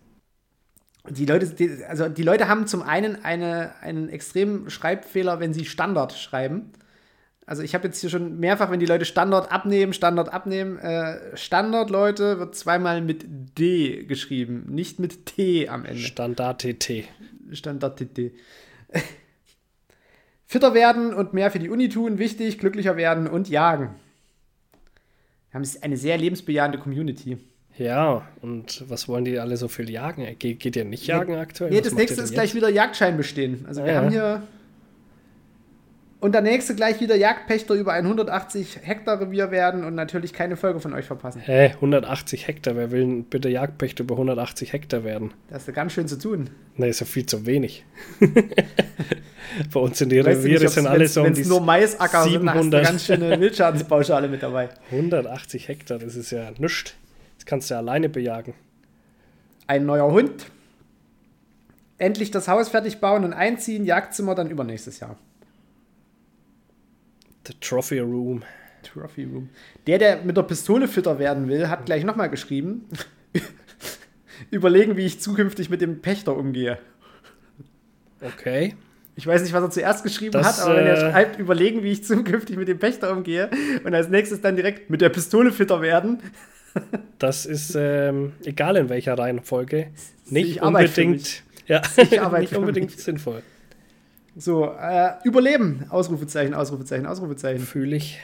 D: Die Leute, die, also die Leute haben zum einen eine, einen extremen Schreibfehler, wenn sie Standard schreiben. Also ich habe jetzt hier schon mehrfach, wenn die Leute Standard abnehmen, Standard abnehmen, äh, Standard, Leute, wird zweimal mit D geschrieben, nicht mit T am Ende.
C: Standard TT.
D: Standard TT. Fitter werden und mehr für die Uni tun, wichtig, glücklicher werden und jagen. Wir haben eine sehr lebensbejahende Community.
C: Ja, und was wollen die alle so viel jagen? Ge geht ihr nicht jagen aktuell?
D: Nee,
C: Was
D: das nächste ist
C: denn
D: gleich
C: jetzt?
D: wieder Jagdschein bestehen. Also wir
C: Ja,
D: haben hier. Und der nächste gleich wieder Jagdpächter über ein 180 Hektar Revier werden und natürlich keine Folge von euch verpassen.
C: Hä, 180 Hektar. Wer will denn bitte Jagdpächter über 180 Hektar werden?
D: Das ist ja ganz schön zu tun.
C: Ne, ist ja viel zu wenig. Bei uns sind die
D: Weißt
C: Reviere
D: nicht,
C: sind alle so um die
D: nur Maisacker sind, dann hast du
C: 700.
D: ganz schöne Wildschadensπauschale mit dabei.
C: 180 Hektar. Das ist ja nichts. Das kannst du ja alleine bejagen.
D: Ein neuer Hund. Endlich das Haus fertig bauen und einziehen. Jagdzimmer dann übernächstes Jahr.
C: The Trophy Room.
D: Trophy Room. Der, der mit der Pistole fitter werden will, hat gleich nochmal geschrieben. Überlegen, wie ich zukünftig mit dem Pächter umgehe.
C: Okay.
D: Ich weiß nicht, was er zuerst geschrieben
C: Das,
D: hat, aber wenn er
C: äh,
D: schreibt, überlegen, wie ich zukünftig mit dem Pächter umgehe und als nächstes dann direkt mit der Pistole fitter werden,
C: Das ist ähm, egal in welcher Reihenfolge. Nicht unbedingt. Ja, nicht unbedingt sinnvoll.
D: So, äh, Überleben, Ausrufezeichen, Ausrufezeichen, Ausrufezeichen.
C: Fühle ich,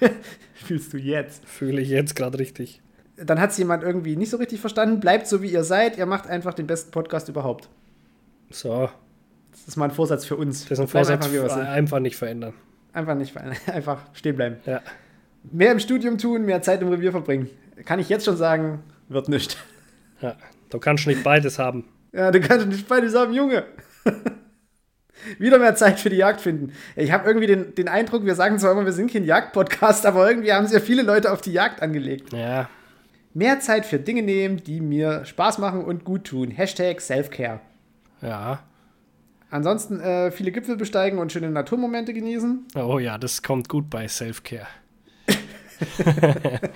D: Fühlst du jetzt?
C: fühle ich jetzt gerade richtig.
D: Dann hat es jemand irgendwie nicht so richtig verstanden. Bleibt so, wie ihr seid. Ihr macht einfach den besten Podcast überhaupt.
C: So,
D: Das ist mal ein Vorsatz für uns.
C: das ist ein Vorsatz,
D: Einfach,
C: einfach nicht verändern.
D: einfach nicht, einfach stehen bleiben.
C: Ja.
D: Mehr im Studium tun, mehr Zeit im Revier verbringen. Kann ich jetzt schon sagen, wird nicht.
C: ja. Du kannst nicht beides haben.
D: Ja, du kannst nicht beide sagen, Junge. Wieder mehr Zeit für die Jagd finden. Ich habe irgendwie den, den Eindruck, wir sagen zwar immer, wir sind kein Jagdpodcast, aber irgendwie haben ja viele Leute auf die Jagd angelegt.
C: Ja,
D: Mehr Zeit für Dinge nehmen, die mir Spaß machen und gut tun. Hashtag Selfcare.
C: ja.
D: Ansonsten äh, viele Gipfel besteigen und schöne Naturmomente genießen.
C: Oh ja, das kommt gut bei Self-Care.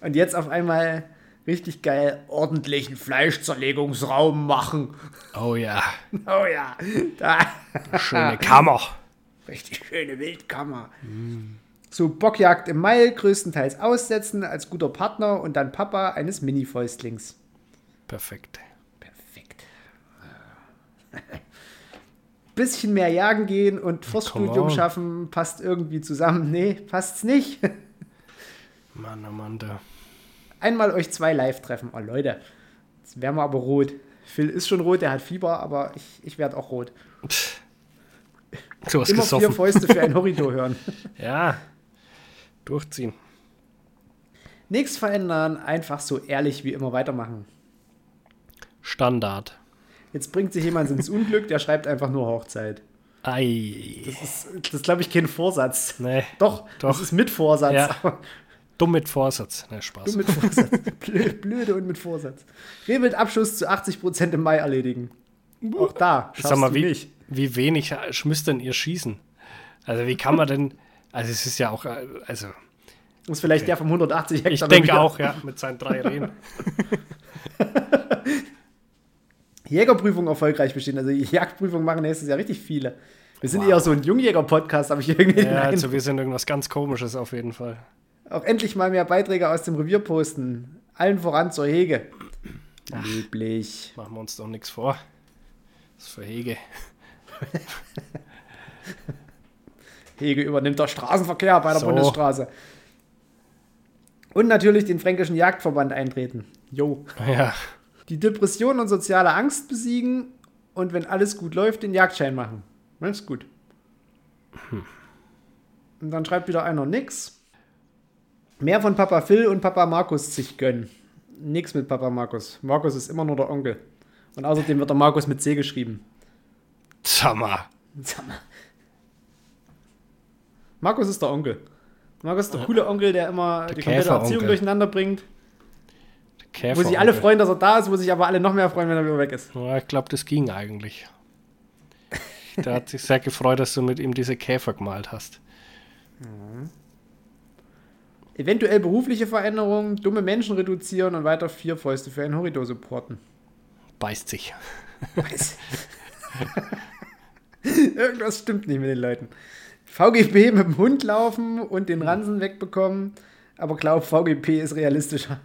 D: Und jetzt auf einmal richtig geil ordentlichen Fleischzerlegungsraum machen.
C: Oh ja,
D: Oh ja, da.
C: schöne Kammer.
D: Richtig schöne Wildkammer. So, Bockjagd im Mai, größtenteils aussetzen, als guter Partner und dann Papa eines Mini-Fäustlings.
C: Perfekt.
D: Perfekt. bisschen mehr jagen gehen und vors
C: Come
D: Studium
C: on.
D: schaffen, passt irgendwie zusammen. Nee, passt's nicht.
C: Mann, oh Mann, der.
D: Einmal euch zwei live treffen. Oh Leute, jetzt wären wir aber rot. Phil ist schon rot, der hat Fieber, aber ich, ich werde auch rot.
C: Du hast
D: Immer
C: gesoffen.
D: vier Fäuste für ein Horridor hören.
C: Ja. Durchziehen.
D: Nichts verändern, einfach so ehrlich wie immer weitermachen.
C: Standard.
D: Jetzt bringt sich jemand ins Unglück, der schreibt einfach nur Hochzeit.
C: Ei.
D: Das ist, das glaube ich, kein Vorsatz.
C: Nee.
D: Doch,
C: Doch.
D: das ist mit Vorsatz.
C: Ja. Dumm mit Vorsatz. Ne, Spaß.
D: Du mit Vorsatz. Blö- Blöde und mit Vorsatz. Rebelt-Abschuss zu 80% im Mai erledigen. Auch da.
C: Sag mal, wie,
D: nicht.
C: wie wenig müsst denn ihr schießen? Also, wie kann man denn. Also, es ist ja auch. Also,
D: Muss vielleicht der vom 180 Hektar
C: ich denke auch, ja, mit seinen drei Rehen.
D: Jägerprüfung erfolgreich bestehen. Also Jagdprüfung machen nächstes Jahr richtig viele. Wir sind
C: Wow.
D: eher so ein Jungjäger-Podcast, habe ich irgendwie
C: Ja, also, wir sind irgendwas ganz Komisches auf jeden Fall.
D: Auch endlich mal mehr Beiträge aus dem Revier posten. Allen voran zur Hege. Löblich.
C: Machen wir uns doch nichts vor. Das ist für Hege.
D: Hege übernimmt der Straßenverkehr bei der
C: So.
D: Bundesstraße. Und natürlich den Fränkischen Jagdverband eintreten. Jo.
C: Ja,
D: Die Depression und soziale Angst besiegen und wenn alles gut läuft, den Jagdschein machen. Das ist gut. Und dann schreibt wieder einer nix. Mehr von Papa Phil und Papa Markus sich gönnen. Nix mit Papa Markus. Markus ist immer nur der Onkel. Und außerdem wird der Markus mit C geschrieben.
C: Sag mal.
D: Markus ist der Onkel. Markus ist der coole Onkel, der immer die komplette. Erziehung durcheinander bringt.
C: Käfer.
D: Wo sich alle freuen, dass er da ist, wo sich aber alle noch mehr freuen, wenn er wieder weg ist.
C: Ja, ich glaube, das ging eigentlich. Der hat sich sehr gefreut, dass du mit ihm diese Käfer gemalt hast.
D: Eventuell berufliche Veränderungen, dumme Menschen reduzieren und weiter vier Fäuste für ein Horridor supporten.
C: Beißt sich.
D: Weiß. Irgendwas stimmt nicht mit den Leuten. VGP mit dem Hund laufen und den Ransen wegbekommen, aber glaub, VGP ist realistischer.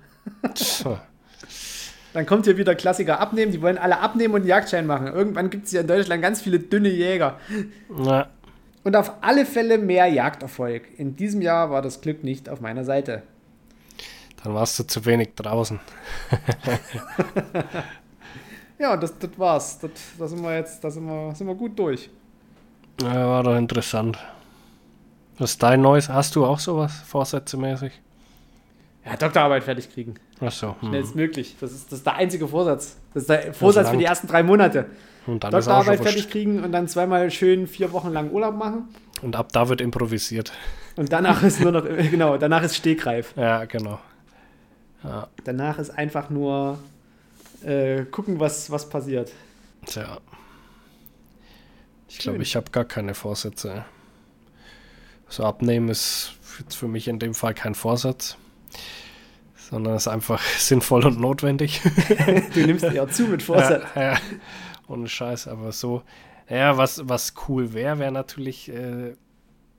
D: Dann kommt hier wieder Klassiker abnehmen, die wollen alle abnehmen und einen Jagdschein machen. Irgendwann gibt es hier in Deutschland ganz viele dünne Jäger.
C: Na,
D: Und auf alle Fälle mehr Jagderfolg. In diesem Jahr war das Glück nicht auf meiner Seite.
C: dann warst du zu wenig draußen.
D: Ja, das, das war's. Das, da sind wir jetzt, da sind wir, sind wir gut durch.
C: Ja, war doch interessant. Was ist dein Neues? Hast du auch sowas vorsätzemäßig?
D: Ja, Doktorarbeit fertig kriegen.
C: Achso. Hm.
D: Schnellstmöglich. Das ist, das ist der einzige Vorsatz. Das ist der Vorsatz für die ersten drei Monate.
C: Und dann ist auch
D: Doktorarbeit fertig kriegen und dann zweimal schön vier Wochen lang Urlaub machen.
C: Und ab da wird improvisiert.
D: Und danach ist nur noch, genau, danach ist Stegreif.
C: Ja, genau. Ja,
D: Danach ist einfach nur äh, gucken, was, was passiert.
C: tja. Ich glaube, ich habe gar keine Vorsätze. So abnehmen ist jetzt für mich in dem Fall kein Vorsatz, sondern ist einfach sinnvoll und notwendig.
D: Du nimmst eher zu mit Vorsatz.
C: Ja, ja. Ohne Scheiß, aber so. Ja, was, was cool wäre, wäre natürlich äh,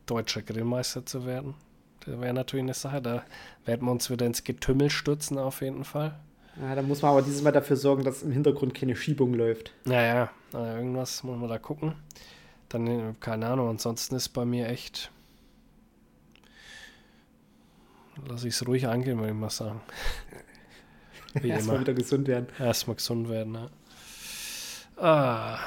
C: deutscher Grillmeister zu werden. Das wäre natürlich eine Sache. Da werden wir uns wieder ins Getümmel stürzen, auf jeden Fall.
D: Ja, da muss man aber dieses Mal dafür sorgen, dass im Hintergrund keine Schiebung läuft.
C: Naja, äh, irgendwas muss man da gucken. Dann, äh, keine Ahnung, ansonsten ist bei mir echt. Lass ich es ruhig angehen, würde ich mal sagen. Wie
D: Erstmal wieder gesund werden.
C: Erstmal gesund werden, ja. Ah.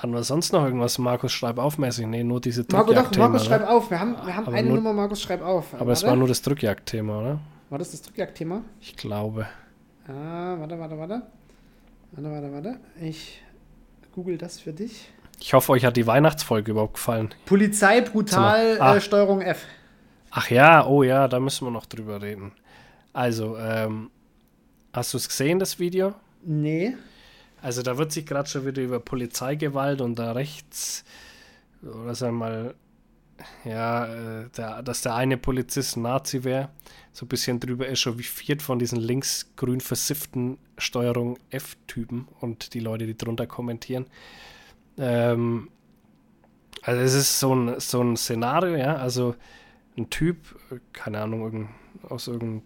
C: An was sonst noch irgendwas? Markus, schreib aufmäßig. Nee, nur diese
D: doch,
C: Drückjagd-Thema.
D: Markus,
C: ne?
D: schreib auf. Wir haben, wir haben eine
C: nur-
D: Nummer, Markus, schreib auf.
C: Aber es war nur das Drückjagd-Thema, oder?
D: war das das Drückjagd-Thema?
C: Ich glaube.
D: Ah, warte, warte, warte. Warte, warte, warte. Ich google das für dich.
C: Ich hoffe, euch hat die Weihnachtsfolge überhaupt gefallen.
D: Polizei brutal,
C: Ah.
D: äh, Steuerung F.
C: Ach ja, oh ja, da müssen wir noch drüber reden. Also, ähm, hast du es gesehen, das Video?
D: Nee.
C: Also da wird sich gerade schon wieder über Polizeigewalt und da rechts, oder sagen wir mal, ja, äh, der, dass der eine Polizist Nazi wäre, so ein bisschen drüber echauffiert von diesen linksgrün versifften Steuerung F-Typen und die Leute, die drunter kommentieren. Ähm, also es ist so ein, so ein Szenario, ja, also ein Typ, äh, keine Ahnung, irgend, aus irgendeinem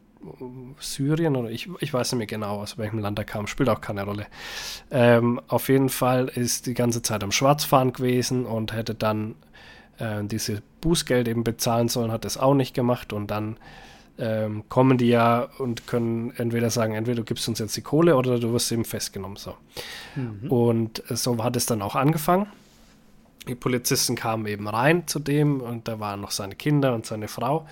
C: Syrien oder ich, ich weiß nicht mehr genau, aus welchem Land er kam, spielt auch keine Rolle. Ähm, auf jeden Fall ist die ganze Zeit am Schwarzfahren gewesen und hätte dann äh, diese Bußgeld eben bezahlen sollen, hat das auch nicht gemacht und dann ähm, kommen die ja und können entweder sagen, entweder du gibst uns jetzt die Kohle oder du wirst eben festgenommen. So. Mhm. Und so hat es dann auch angefangen. Die Polizisten kamen eben rein zu dem und da waren noch seine Kinder und seine Frau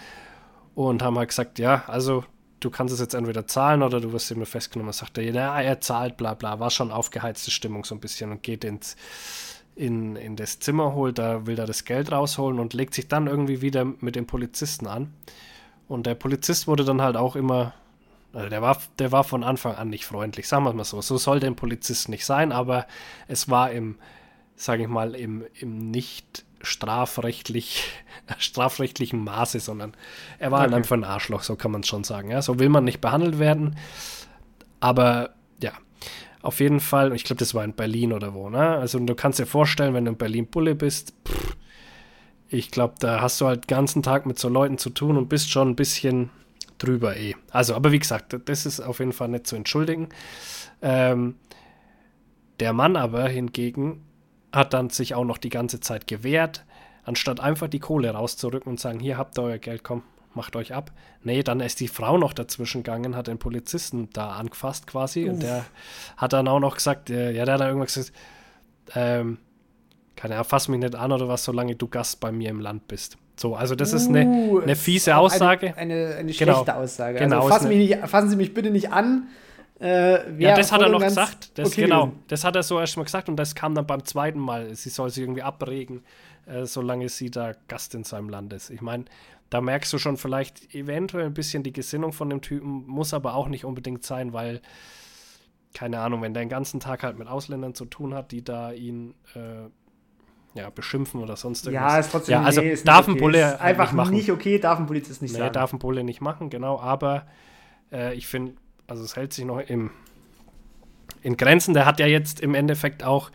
C: und haben halt gesagt, ja, also du kannst es jetzt entweder zahlen oder du wirst eben festgenommen. Sagt er, ja, er zahlt, bla bla, war schon aufgeheizte Stimmung so ein bisschen und geht ins, in, in das Zimmer, holt da, will da das Geld rausholen und legt sich dann irgendwie wieder mit dem Polizisten an. Und der Polizist wurde dann halt auch immer, also der war, der war von Anfang an nicht freundlich, sagen wir mal so. So soll der Polizist nicht sein, aber es war im, sage ich mal, im, im nicht strafrechtlich, strafrechtlichen Maße, sondern er war halt okay. einfach ein Arschloch, so kann man es schon sagen. Ja? So will man nicht behandelt werden. Aber ja, auf jeden Fall, ich glaube, das war in Berlin oder wo, ne? Also du kannst dir vorstellen, wenn du in Berlin Bulle bist, pff, ich glaube, da hast du halt den ganzen Tag mit so Leuten zu tun und bist schon ein bisschen drüber eh. Also, aber wie gesagt, das ist auf jeden Fall nicht zu entschuldigen. Ähm, der Mann aber hingegen hat dann sich auch noch die ganze Zeit gewehrt, anstatt einfach die Kohle rauszurücken und sagen, hier habt ihr euer Geld, komm, macht euch ab. Nee, dann ist die Frau noch dazwischen gegangen, hat den Polizisten da angefasst quasi Uff. und der hat dann auch noch gesagt, äh, ja, der hat dann irgendwas gesagt, ähm, keine Ahnung, fass mich nicht an oder was, solange du Gast bei mir im Land bist. So, also das ist eine, uh, eine fiese Aussage.
D: Eine, eine, eine genau. schlechte genau. Aussage. Also genau, fass nicht, fassen Sie mich bitte nicht an.
C: Äh, ja, das hat er noch gesagt. Das, okay genau, gewesen. das hat er so erstmal gesagt und das kam dann beim zweiten Mal. Sie soll sich irgendwie abregen, äh, solange sie da Gast in seinem Land ist. Ich meine, da merkst du schon vielleicht eventuell ein bisschen die Gesinnung von dem Typen, muss aber auch nicht unbedingt sein, weil, keine Ahnung, wenn der den ganzen Tag halt mit Ausländern zu tun hat, die da ihn äh, ja, beschimpfen oder sonst
D: irgendwas. Ja, ist trotzdem
C: ja, also nee, ist darf ein
D: okay.
C: Bulle halt
D: einfach nicht, machen. nicht okay, darf ein Polizist nicht nee, sagen.
C: darf ein Bulle nicht machen, genau, aber äh, ich finde, also es hält sich noch im, in Grenzen. Der hat ja jetzt im Endeffekt auch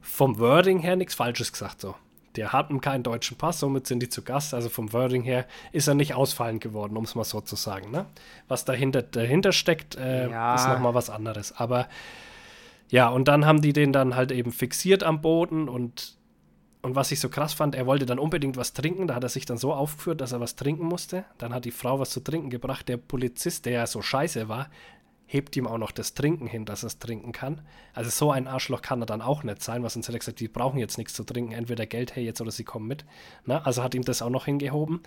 C: vom Wording her nichts Falsches gesagt, so. Der hatten keinen deutschen Pass, somit sind die zu Gast. Also vom Wording her ist er nicht ausfallend geworden, um es mal so zu sagen. Ne? Was dahinter, dahinter steckt, äh, ja. ist nochmal was anderes. Aber ja, und dann haben die den dann halt eben fixiert am Boden und und was ich so krass fand, er wollte dann unbedingt was trinken. Da hat er sich dann so aufgeführt, dass er was trinken musste. Dann hat die Frau was zu trinken gebracht. Der Polizist, der ja so scheiße war, hebt ihm auch noch das Trinken hin, dass er es trinken kann. Also so ein Arschloch kann er dann auch nicht sein, was uns er gesagt, die brauchen jetzt nichts zu trinken, entweder Geld her jetzt oder sie kommen mit. Na, also hat ihm das auch noch hingehoben.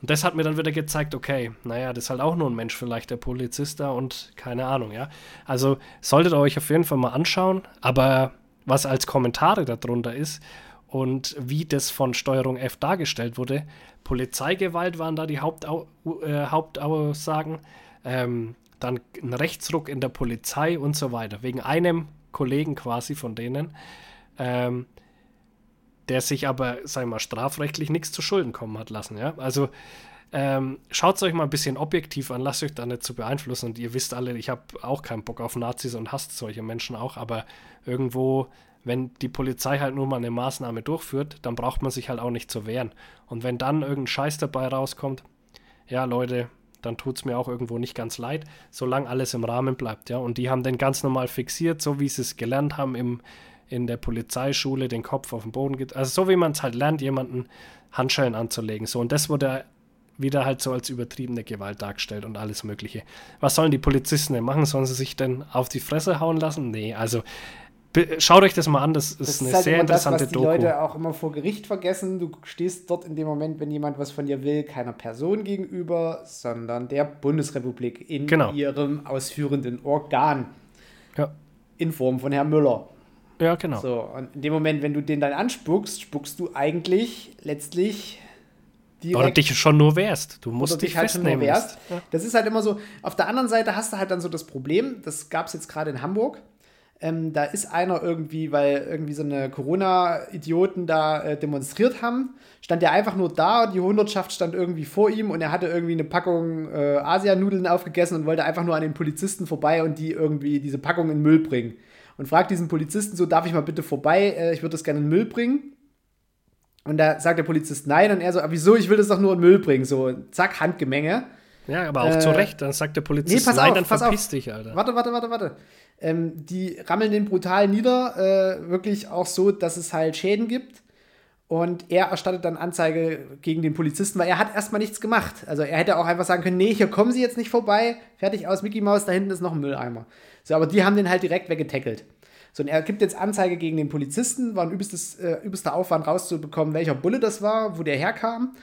C: Und das hat mir dann wieder gezeigt, okay, naja, das ist halt auch nur ein Mensch, vielleicht der Polizist da und keine Ahnung, ja. Also solltet ihr euch auf jeden Fall mal anschauen, aber was als Kommentare darunter ist und wie das von Steuerung F dargestellt wurde. Polizeigewalt waren da die Hauptau äh, Hauptaussagen. Ähm, dann ein Rechtsruck in der Polizei und so weiter. Wegen einem Kollegen quasi von denen, ähm, der sich aber, sag ich mal, strafrechtlich nichts zu Schulden kommen hat lassen. Ja? Also ähm, schaut es euch mal ein bisschen objektiv an, lasst euch da nicht zu beeinflussen. Und ihr wisst alle, ich habe auch keinen Bock auf Nazis und hasst solche Menschen auch, aber irgendwo wenn die Polizei halt nur mal eine Maßnahme durchführt, dann braucht man sich halt auch nicht zu wehren. Und wenn dann irgendein Scheiß dabei rauskommt, ja, Leute, dann tut es mir auch irgendwo nicht ganz leid, solange alles im Rahmen bleibt, ja. Und die haben den ganz normal fixiert, so wie sie es gelernt haben im, in der Polizeischule, den Kopf auf den Boden, geht. also so wie man es halt lernt, jemanden Handschellen anzulegen. So, und das wurde wieder halt so als übertriebene Gewalt dargestellt und alles Mögliche. Was sollen die Polizisten denn machen? Sollen sie sich denn auf die Fresse hauen lassen? Nee, also Schaut euch das mal an, das ist, das ist eine halt sehr interessante das, was
D: die Leute auch immer vor Gericht vergessen. Du stehst dort in dem Moment, wenn jemand was von dir will, keiner Person gegenüber, sondern der Bundesrepublik in genau. ihrem ausführenden Organ. Ja. In Form von Herrn Müller.
C: Ja, genau.
D: So, und in dem Moment, wenn du den dann anspuckst, spuckst du eigentlich letztlich
C: direkt. Oder dich schon nur wehrst. Du musst dich, dich halt schon nur wehrst.
D: Ja. Das ist halt immer so. Auf der anderen Seite hast du halt dann so das Problem, das gab es jetzt gerade in Hamburg ähm, da ist einer irgendwie, weil irgendwie so eine Corona-Idioten da äh, demonstriert haben, stand der einfach nur da, die Hundertschaft stand irgendwie vor ihm und er hatte irgendwie eine Packung äh, Asianudeln aufgegessen und wollte einfach nur an den Polizisten vorbei und die irgendwie diese Packung in Müll bringen. Und fragt diesen Polizisten so, darf ich mal bitte vorbei, äh, ich würde das gerne in Müll bringen. Und da sagt der Polizist nein und er so, aber wieso, ich will das doch nur in Müll bringen. So, zack, Handgemenge.
C: Ja, aber auch
D: Äh,
C: zu Recht. Dann sagt der Polizist,
D: nee, pass
C: nein,
D: auf,
C: dann
D: pass
C: verpiss
D: auf.
C: dich, Alter.
D: Warte, warte, warte, warte. Ähm, die rammeln den brutal nieder, äh, wirklich auch so, dass es halt Schäden gibt. Und er erstattet dann Anzeige gegen den Polizisten, weil er hat erstmal nichts gemacht. Also er hätte auch einfach sagen können, nee, hier kommen Sie jetzt nicht vorbei. Fertig aus, Mickey Mouse, da hinten ist noch ein Mülleimer. So, aber die haben den halt direkt weggetackelt. So, und er gibt jetzt Anzeige gegen den Polizisten, war ein übelstes, äh, übelster Aufwand rauszubekommen, welcher Bulle das war, wo der herkam.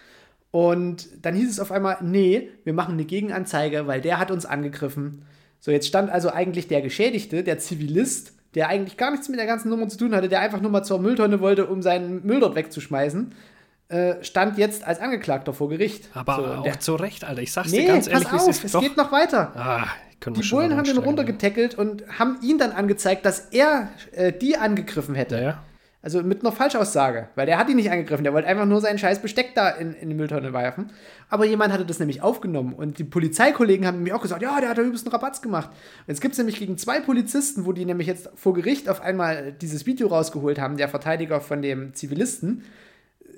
D: Und dann hieß es auf einmal, nee, wir machen eine Gegenanzeige, weil der hat uns angegriffen. So, jetzt stand also eigentlich der Geschädigte, der Zivilist, der eigentlich gar nichts mit der ganzen Nummer zu tun hatte, der einfach nur mal zur Mülltonne wollte, um seinen Müll dort wegzuschmeißen, äh, stand jetzt als Angeklagter vor Gericht.
C: Aber
D: so,
C: auch
D: der,
C: zu Recht, Alter. Ich sag's
D: nee,
C: dir ganz ehrlich,
D: auf, es
C: Doch.
D: geht noch weiter.
C: Ah,
D: Die Bullen haben
C: umsteigen,
D: runtergetackelt und haben ihn dann angezeigt, dass er äh, die angegriffen hätte.
C: Ja, ja.
D: Also mit einer Falschaussage, weil der hat ihn nicht angegriffen, der wollte einfach nur seinen scheiß Besteck da in, in die Mülltonne werfen. Aber jemand hatte das nämlich aufgenommen und die Polizeikollegen haben nämlich auch gesagt, ja, der hat da übelst einen Rabatz gemacht. Und jetzt gibt es nämlich gegen zwei Polizisten, wo die nämlich jetzt vor Gericht auf einmal dieses Video rausgeholt haben, der Verteidiger von dem Zivilisten,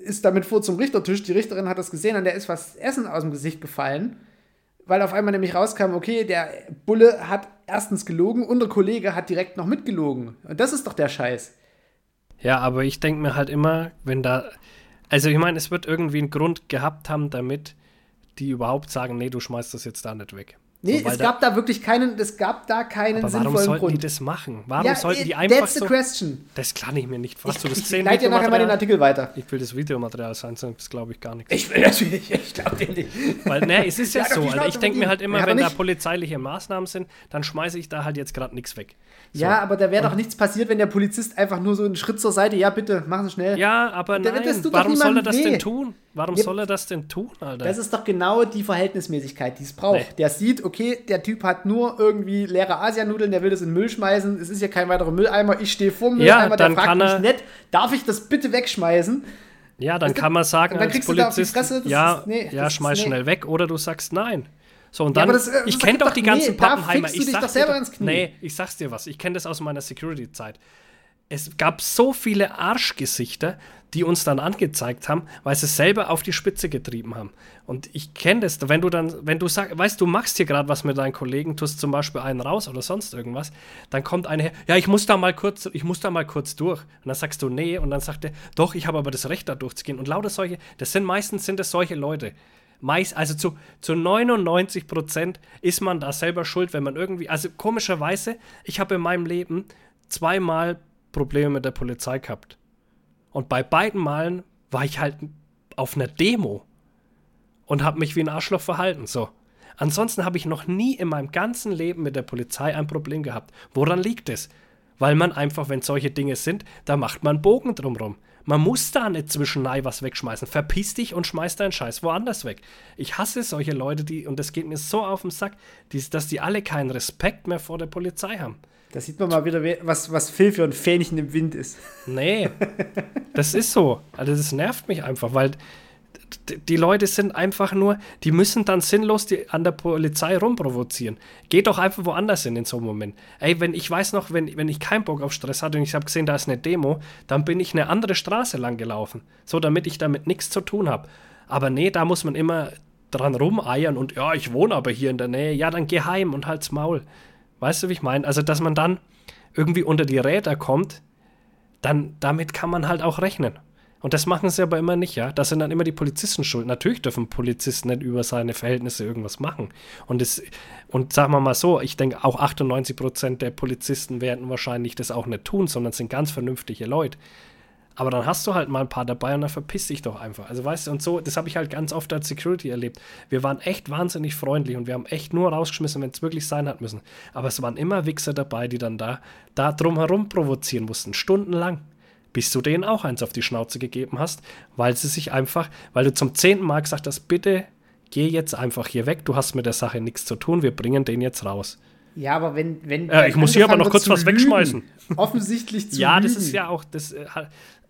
D: ist damit vor zum Richtertisch, die Richterin hat das gesehen und der ist was Essen aus dem Gesicht gefallen, weil auf einmal nämlich rauskam, okay, der Bulle hat erstens gelogen und der Kollege hat direkt noch mitgelogen. Und das ist doch der Scheiß.
C: Ja, aber ich denke mir halt immer, wenn da. Also, ich meine, es wird irgendwie einen Grund gehabt haben, damit die überhaupt sagen: Nee, du schmeißt das jetzt da nicht weg.
D: Nee,
C: So,
D: es gab da wirklich keinen, es gab da keinen
C: aber warum
D: sinnvollen
C: sollten
D: Grund.
C: die das machen? Warum
D: ja,
C: sollten die einfach
D: that's the
C: so.
D: question.
C: Das kann ich mir nicht. Du das
D: ich
C: gesehen?
D: leite dir nachher mal den? Artikel weiter.
C: Ich will das Videomaterial sein, sonst glaube ich gar nichts.
D: Ich will natürlich, ich glaube dir nicht.
C: Weil, ne, es ist ja, so. Also ich denke mir halt immer,
D: Ja,
C: wenn da polizeiliche Maßnahmen sind, dann schmeiße ich da halt jetzt gerade nichts weg. So.
D: Ja, aber da wäre doch nichts passiert, wenn der Polizist einfach nur so einen Schritt zur Seite, ja bitte, machen Sie schnell.
C: Ja, aber
D: Da-
C: nein, warum soll er das
D: weh.
C: denn tun? Warum
D: Ja,
C: soll er das denn tun, Alter?
D: Das ist doch genau die Verhältnismäßigkeit, die es braucht.
C: Nee.
D: Der sieht, okay, der Typ hat nur irgendwie leere Asianudeln, der will das in den Müll schmeißen. Es ist ja kein weiterer Mülleimer. Ich stehe vor dem
C: Ja,
D: Mülleimer,
C: dann
D: der fragt
C: kann
D: mich nett, darf ich das bitte wegschmeißen?
C: ja, dann
D: du,
C: kann man sagen
D: dann
C: als Polizist,
D: Fresse, das
C: ja,
D: ist- nee,
C: ja,
D: das
C: schmeiß
D: nee.
C: schnell weg oder du sagst nein. So, und
D: Ja,
C: dann,
D: aber das, äh,
C: ich
D: das
C: kenne doch die ganzen
D: nee,
C: Pappenheimer. Ich sag
D: doch
C: doch-. Nee, ich sag's dir was. Ich kenne das aus meiner Security-Zeit. Es gab so viele Arschgesichter, die uns dann angezeigt haben, weil sie es selber auf die Spitze getrieben haben. Und ich kenne das, wenn du dann, wenn du sagst, weißt du, machst hier gerade was mit deinen Kollegen, tust zum Beispiel einen raus oder sonst irgendwas, dann kommt einer her, ja, ich muss da mal kurz, ich muss da mal kurz durch. Und dann sagst du, nee, und dann sagt er, doch, ich habe aber das Recht, da durchzugehen. Und lauter solche, das sind meistens sind es solche Leute. Meist, also zu, zu 99 Prozent ist man da selber schuld, wenn man irgendwie, also komischerweise, ich habe in meinem Leben zweimal Probleme mit der Polizei gehabt. Und bei beiden Malen war ich halt auf einer Demo und habe mich wie ein Arschloch verhalten. So. Ansonsten habe ich noch nie in meinem ganzen Leben mit der Polizei ein Problem gehabt. Woran liegt es? Weil man einfach, wenn solche Dinge sind, da macht man Bogen drumrum. Man muss da nicht zwischen was wegschmeißen. Verpiss dich und schmeiß deinen Scheiß woanders weg. Ich hasse solche Leute, die, und das geht mir so auf den Sack, die, dass die alle keinen Respekt mehr vor der Polizei haben.
D: Da sieht man mal wieder, was, was Phil für ein Fähnchen im Wind ist.
C: Nee, das ist so. Also das nervt mich einfach, weil die Leute sind einfach nur, die müssen dann sinnlos die, an der Polizei rumprovozieren. Geht doch einfach woanders hin in so einem Moment. Ey, wenn ich weiß noch, wenn, wenn ich keinen Bock auf Stress hatte und ich habe gesehen, da ist eine Demo, dann bin ich eine andere Straße lang gelaufen. So, damit ich damit nichts zu tun habe. Aber nee, da muss man immer dran rumeiern und ja, ich wohne aber hier in der Nähe. Ja, dann geh heim und halt's Maul. Weißt du, wie ich meine? Also, dass man dann irgendwie unter die Räder kommt, dann damit kann man halt auch rechnen. Und das machen sie aber immer nicht, ja. Das sind dann immer die Polizisten schuld. Natürlich dürfen Polizisten nicht über seine Verhältnisse irgendwas machen. Und, es, und sagen wir mal so, ich denke, auch 98 Prozent der Polizisten werden wahrscheinlich das auch nicht tun, sondern sind ganz vernünftige Leute. Aber dann hast du halt mal ein paar dabei und dann verpiss dich doch einfach. Also weißt du, und so, das habe ich halt ganz oft als Security erlebt. Wir waren echt wahnsinnig freundlich und wir haben echt nur rausgeschmissen, wenn es wirklich sein hat müssen. Aber es waren immer Wichser dabei, die dann da, da drumherum provozieren mussten, stundenlang. Bis du denen auch eins auf die Schnauze gegeben hast, weil sie sich einfach, weil du zum zehnten Mal gesagt hast, bitte geh jetzt einfach hier weg, du hast mit der Sache nichts zu tun, wir bringen den jetzt raus.
D: Ja, aber wenn. wenn
C: Äh, ich muss hier aber noch kurz was
D: lügen,
C: wegschmeißen.
D: Offensichtlich zu
C: Ja, das ist ja auch, das, äh,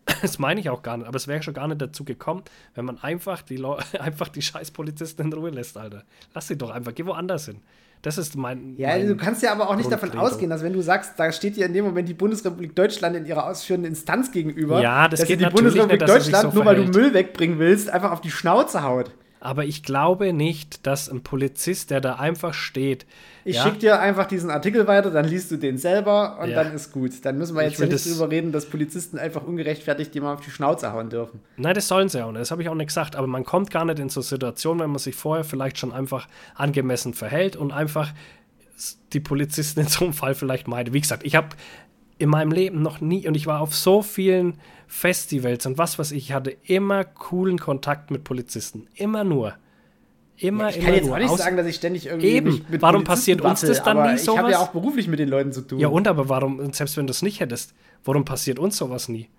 C: das meine ich auch gar nicht, aber es wäre schon gar nicht dazu gekommen, wenn man einfach die, Leu einfach die scheiß Polizisten in Ruhe lässt, Alter. Lass sie doch einfach, geh woanders hin. Das ist mein.
D: Ja,
C: mein
D: du kannst ja aber auch nicht davon ausgehen, dass wenn du sagst, da steht dir in dem Moment die Bundesrepublik Deutschland in ihrer ausführenden Instanz gegenüber,
C: Ja, das
D: dass
C: geht
D: die Bundesrepublik
C: nicht,
D: Deutschland,
C: so
D: nur weil du. Müll wegbringen willst, einfach auf die Schnauze haut.
C: Aber ich glaube nicht, dass ein Polizist, der da einfach steht.
D: Ich
C: ja,
D: schicke dir einfach diesen Artikel weiter, dann liest du den selber und
C: Ja.
D: dann ist gut. Dann müssen wir jetzt ja nicht drüber reden, dass Polizisten einfach ungerechtfertigt jemand auf die Schnauze hauen dürfen.
C: Nein, das sollen sie auch nicht. Das habe ich auch nicht gesagt. Aber man kommt gar nicht in so Situationen, wenn man sich vorher vielleicht schon einfach angemessen verhält und einfach die Polizisten in so einem Fall vielleicht meidet. Wie gesagt, ich habe in meinem Leben noch nie und ich war auf so vielen Festivals und was weiß ich, ich hatte immer coolen Kontakt mit Polizisten. Immer nur. Immer,
D: ich
C: immer
D: kann jetzt
C: nur.
D: auch nicht sagen, dass ich ständig irgendwie
C: Eben.
D: mit
C: Warum passiert uns das dann nie
D: Ich habe ja
C: sowas?
D: auch beruflich mit den Leuten zu tun.
C: ja, und aber warum, selbst wenn du es nicht hättest, warum passiert uns sowas nie?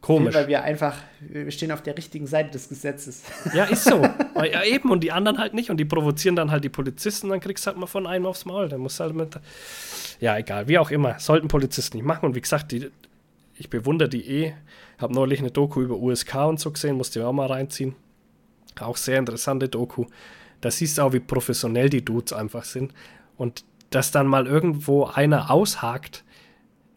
C: Komisch.
D: Weil wir einfach, wir stehen auf der richtigen Seite des Gesetzes.
C: Ja, ist so. ja, eben, und die anderen halt nicht. Und die provozieren dann halt die Polizisten, dann kriegst du halt mal von einem aufs Maul. Dann musst du halt mit. Ja, egal, wie auch immer. Sollten Polizisten nicht machen. Und wie gesagt, die, ich bewundere die eh. Habe neulich eine Doku über USK und so gesehen, musste ich auch mal reinziehen. Auch sehr interessante Doku. Da siehst du auch, wie professionell die Dudes einfach sind. Und dass dann mal irgendwo einer aushakt,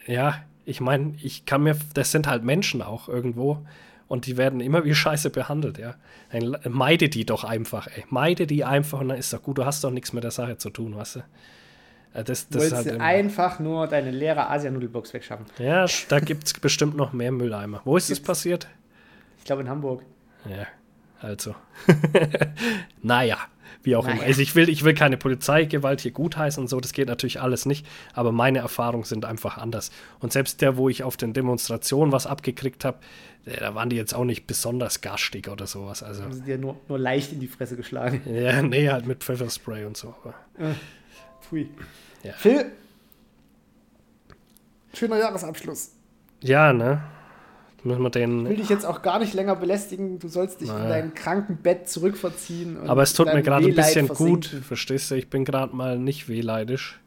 C: ja, ich meine, ich kann mir, das sind halt Menschen auch irgendwo und die werden immer wie Scheiße behandelt, ja. Dann meide die doch einfach, ey. Meide die einfach und dann ist doch gut, du hast doch nichts mit der Sache zu tun, weißt du. Ja, Das,
D: Du
C: das ist
D: wolltest
C: halt immer-
D: einfach nur deine leere Asianudelbox wegschaffen.
C: ja, da gibt es bestimmt noch mehr Mülleimer. Wo ist das
D: Gibt's?
C: passiert?
D: Ich glaube in Hamburg.
C: Ja, also. naja, wie auch immer.
D: Naja.
C: Also ich will, ich will keine Polizeigewalt hier gutheißen und so, das geht natürlich alles nicht, aber meine Erfahrungen sind einfach anders. Und selbst der, wo ich auf den Demonstrationen was abgekriegt habe, da waren die jetzt auch nicht besonders garstig oder sowas. Also,
D: Haben sie dir nur, nur leicht in die Fresse geschlagen.
C: ja, nee, halt mit Pfefferspray und so. Aber,
D: Pfui.
C: Ja.
D: Phil, schöner Jahresabschluss.
C: ja, ne? Müssen wir
D: Ich will
C: den.
D: dich jetzt auch gar nicht länger belästigen. Du sollst dich in
C: Naja.
D: dein Krankenbett zurückverziehen.
C: Aber es tut mir gerade ein bisschen gut,
D: versinken.
C: verstehst du? Ich bin gerade mal nicht wehleidisch,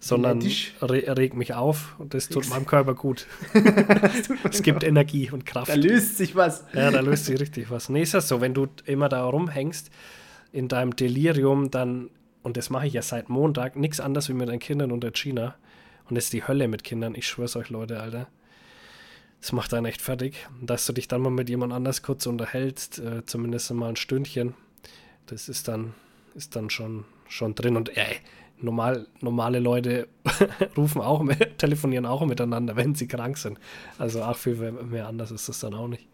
C: sondern re reg mich auf und das tut meinem Körper gut. es gibt Energie und Kraft.
D: Da löst sich was.
C: Ja, da löst sich richtig was. Nee, ist das so, wenn du immer da rumhängst in deinem Delirium, dann, und das mache ich ja seit Montag, nichts anderes wie mit den Kindern und der China. Und das ist die Hölle mit Kindern, ich schwör's euch, Leute, Alter. Das macht einen echt fertig. Dass du dich dann mal mit jemand anders kurz unterhältst, äh, zumindest mal ein Stündchen, das ist dann, ist dann schon, schon drin. Und ey, normal, normale Leute rufen auch, telefonieren auch miteinander, wenn sie krank sind. Also auch viel mehr anders ist das dann auch nicht.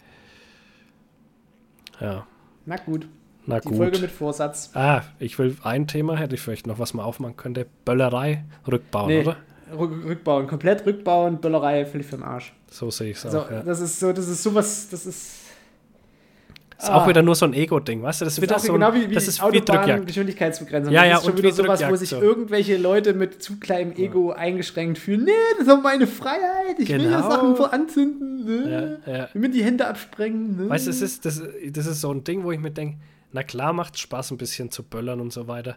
C: Ja,
D: Na gut.
C: Na
D: Die
C: gut.
D: Folge mit Vorsatz.
C: ah, ich will ein Thema, hätte ich vielleicht noch was mal aufmachen könnte. Böllerei rückbauen,
D: Nee,
C: oder?
D: rück- rückbauen. Komplett rückbauen. Böllerei völlig für den Arsch.
C: So sehe ich es
D: Also,
C: auch. Ja.
D: das ist so, das ist sowas, das ist.
C: ist auch
D: ah.
C: wieder nur so ein Ego-Ding, weißt du? Das ist
D: Das
C: wieder
D: ist auch
C: so ein,
D: genau wie, wie
C: das ist wie
D: Autobahn
C: Drückjagd.
D: Geschwindigkeitsbegrenzung.
C: Ja,
D: das
C: ja,
D: ist schon wieder
C: wie
D: sowas, wo sich
C: so.
D: irgendwelche Leute mit zu kleinem Ego eingeschränkt fühlen. Nee, das ist meine Freiheit. Ich will hier
C: Genau.
D: Sachen vor anzünden. Ne?
C: Ja, ja.
D: Ich will die Hände absprengen. Ne?
C: Weißt du, es ist, das, das ist so ein Ding, wo ich mir denke, na klar macht Spaß, ein bisschen zu böllern und so weiter.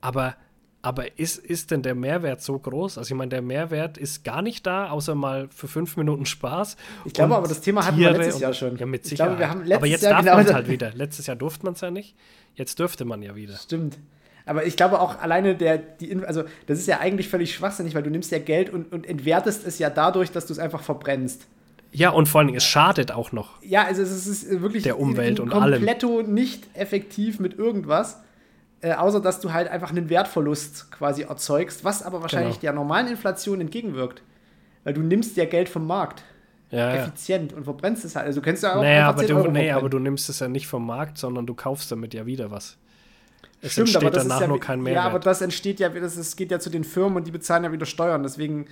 C: Aber, aber ist, ist denn der Mehrwert so groß? Also ich meine, der Mehrwert ist gar nicht da, außer mal für fünf Minuten Spaß.
D: Ich glaube aber, das Thema hatten wir
C: Tiere
D: letztes
C: und-
D: Jahr schon.
C: Ja, mit
D: Ich
C: Sicherheit.
D: glaube, wir haben letztes
C: aber jetzt
D: Jahr
C: darf
D: genau
C: man es halt wieder. Letztes Jahr durfte man es ja nicht. Jetzt dürfte man ja wieder.
D: Stimmt. Aber ich glaube auch alleine der, die, also das ist ja eigentlich völlig schwachsinnig, weil du nimmst ja Geld und, und entwertest es ja dadurch, dass du es einfach verbrennst.
C: Ja, und vor allem, es schadet auch noch.
D: Ja, also es ist wirklich
C: Der Umwelt und allem.
D: kompletto nicht effektiv mit irgendwas, äh, außer dass du halt einfach einen Wertverlust quasi erzeugst, was aber wahrscheinlich
C: Genau.
D: der normalen Inflation entgegenwirkt. Weil du nimmst ja Geld vom Markt
C: Ja, ja.
D: effizient und verbrennst es halt. Also du kennst ja auch
C: Naja, aber
D: 10
C: du,
D: Euro
C: nee, aber du nimmst es ja nicht vom Markt, sondern du kaufst damit ja wieder was. Es
D: Stimmt, aber
C: entsteht
D: das
C: danach
D: ist ja,
C: nur kein
D: Ja,
C: Mehrwert.
D: aber das entsteht ja, das ist, geht ja zu den Firmen und die bezahlen ja wieder Steuern. Deswegen,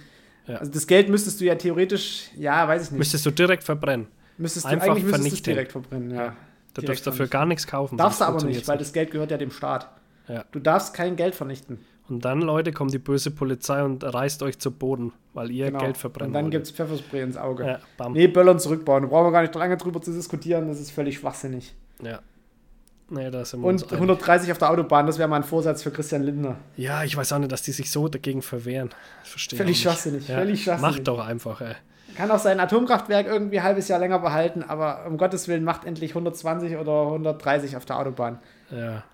C: Ja.
D: also das Geld müsstest du ja theoretisch, ja, weiß ich nicht.
C: Müsstest du direkt verbrennen.
D: müsstest du
C: einfach
D: eigentlich müsstest
C: vernichten.
D: direkt verbrennen, ja.
C: Du
D: Direkt
C: darfst dafür gar nichts kaufen.
D: Darfst du aber nicht,
C: funktioniert's
D: weil das Geld gehört ja dem Staat.
C: Ja.
D: Du darfst kein Geld vernichten.
C: Und dann, Leute, kommt die böse Polizei und reißt euch zu Boden, weil ihr
D: Genau.
C: Geld verbrennt.
D: Und dann gibt es Pfefferspray ins Auge.
C: Ja, bam.
D: Nee, Böllern zurückbauen. Da brauchen wir gar nicht lange drüber zu diskutieren. Das ist völlig schwachsinnig.
C: Ja. Nee, da sind wir
D: Und
C: einig.
D: 130 auf der Autobahn, das wäre mal ein Vorsatz für Christian Lindner.
C: Ja, ich weiß auch nicht, dass die sich so dagegen verwehren. Verstehe
D: Völlig schwachsinnig, völlig schwachsinnig.
C: Mach doch einfach, ey.
D: Kann auch sein Atomkraftwerk irgendwie ein halbes Jahr länger behalten, aber um Gottes Willen macht endlich 120 oder 130 auf der Autobahn.
C: Ja.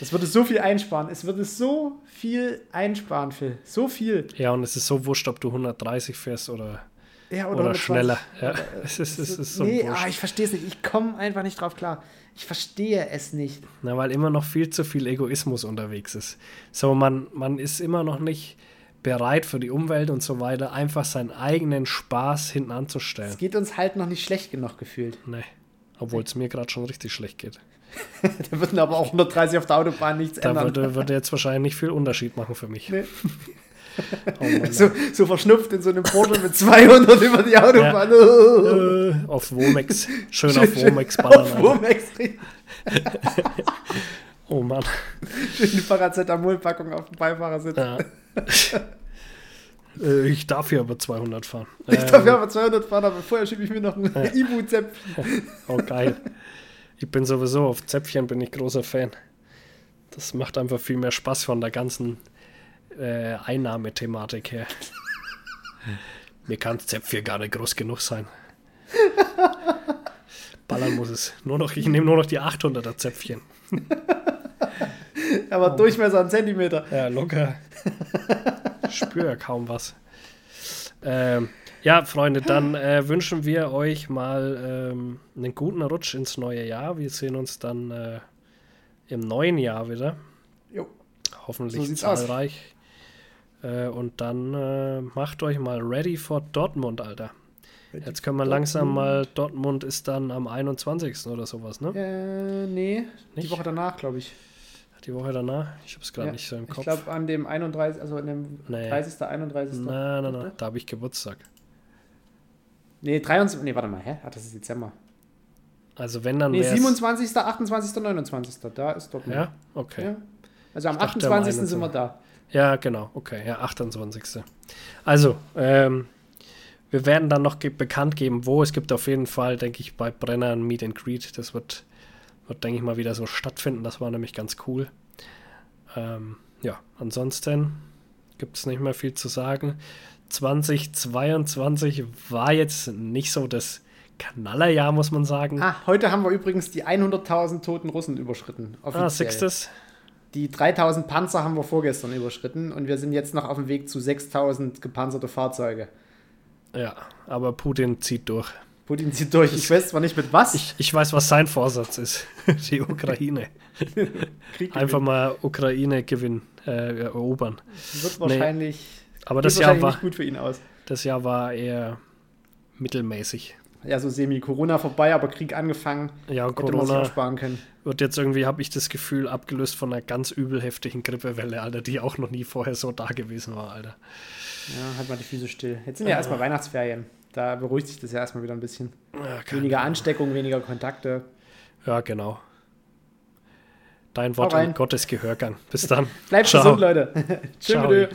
D: Das würde so viel einsparen. Es würde so viel einsparen, Phil. So viel.
C: Ja, und es ist so wurscht, ob du 130 fährst oder
D: Ja,
C: Oder,
D: 120.
C: schneller. Ja.
D: Oder, äh,
C: es ist, es ist so
D: nee, ah, ich verstehe es nicht. Ich komme einfach nicht drauf klar. Ich verstehe es nicht.
C: Na, weil immer noch viel zu viel Egoismus unterwegs ist. So, man, man ist immer noch nicht bereit für die Umwelt und so weiter, einfach seinen eigenen Spaß hinten
D: Es
C: anzustellen.
D: geht uns halt noch nicht schlecht genug gefühlt.
C: Nee. Obwohl es mir gerade schon richtig schlecht geht.
D: Da würden aber auch 130 auf der Autobahn nichts
C: Da
D: ändern.
C: würde, würde jetzt wahrscheinlich nicht viel Unterschied machen für mich.
D: Nee.
C: Oh
D: So, so verschnupft in so einem Porsche mit 200 über die Autobahn.
C: äh, auf Womex. Schön auf Womex ballern.
D: Auf. Womex.
C: Oh Mann.
D: Schön die Paracetamol-Packung auf dem Beifahrersitz.
C: Ja. Äh, ich darf hier aber 200 fahren.
D: Ich
C: Ähm,
D: darf ja aber 200 fahren, aber vorher schiebe ich mir noch ein Ibu-Zäpfchen.
C: Oh, geil. Ich bin sowieso auf Zäpfchen bin ich großer Fan. Das macht einfach viel mehr Spaß von der ganzen äh, Einnahmethematik her. Mir kann Zäpfchen gar nicht groß genug sein. Ballern muss es. Nur noch, ich nehme nur noch die 800er Zäpfchen.
D: Aber Durchmesser einen Zentimeter.
C: Ja, locker. Ich spüre ja kaum was. Ähm, ja, Freunde, dann äh, wünschen wir euch mal ähm, einen guten Rutsch ins neue Jahr. Wir sehen uns dann äh, im neuen Jahr wieder.
D: Jo.
C: Hoffentlich
D: So sieht's aus.
C: Äh, und dann äh, macht euch mal ready for Dortmund, Alter. Jetzt können wir langsam mal, Dortmund ist dann am 21. oder sowas, ne?
D: Äh, nee, die
C: Nicht?
D: Woche danach, glaube ich.
C: Die Woche danach. Ich habe es gerade
D: Ja,
C: nicht so im
D: Ich
C: Kopf.
D: glaube, an dem 31., also an dem
C: Nee.
D: 30., 31.
C: Nein, nein, nein, da habe ich Geburtstag.
D: Nee, 23. Nee, warte mal, hä? Ach, das ist Dezember.
C: Also wenn dann
D: Nee,
C: wär's-
D: 27., 28., 29. Da ist Dortmund.
C: Ja, okay.
D: Ja. Also am
C: Ich dachte, am
D: 28. sind wir
C: 21..
D: da.
C: Ja, genau, okay, ja, 28. Also, ähm, wir werden dann noch ge bekannt geben, wo. Es gibt auf jeden Fall, denke ich, bei Brenner ein Meet and Greet. Das wird, wird denke ich mal, wieder so stattfinden. Das war nämlich ganz cool. Ähm, ja, ansonsten gibt es nicht mehr viel zu sagen. 2022 war jetzt nicht so das Knallerjahr, muss man sagen.
D: Ah, heute haben wir übrigens die 100.000 toten Russen überschritten. Offiziell.
C: ah sechstes.
D: Die 3.000 Panzer haben wir vorgestern überschritten und wir sind jetzt noch auf dem Weg zu 6.000 gepanzerte Fahrzeuge.
C: Ja, aber Putin zieht durch.
D: Putin zieht durch. Ich weiß zwar nicht mit was.
C: Ich, ich weiß, was sein Vorsatz ist. Die Ukraine. Einfach mal Ukraine gewinnen, äh, erobern.
D: wird wahrscheinlich,
C: Aber
D: geht
C: das Jahr,
D: wahrscheinlich
C: war,
D: nicht gut für ihn aus.
C: das Jahr war eher mittelmäßig.
D: Ja, so semi-Corona vorbei, aber Krieg angefangen.
C: Ja,
D: Hätte man sich auch
C: Corona
D: sparen können.
C: wird jetzt irgendwie, habe ich das Gefühl, abgelöst von einer ganz übel heftigen Grippewelle, Alter, die auch noch nie vorher so da gewesen war, Alter.
D: Ja, halt mal die Füße still. Jetzt sind ja erstmal Weihnachtsferien. Da beruhigt sich das ja erstmal wieder ein bisschen.
C: Ja,
D: Weniger Ansteckung, weniger Kontakte.
C: ja genau. Dein Wort in Gottes Gehörgang. Bis dann.
D: Bleibt
C: Ciao.
D: gesund, Leute. Tschüss.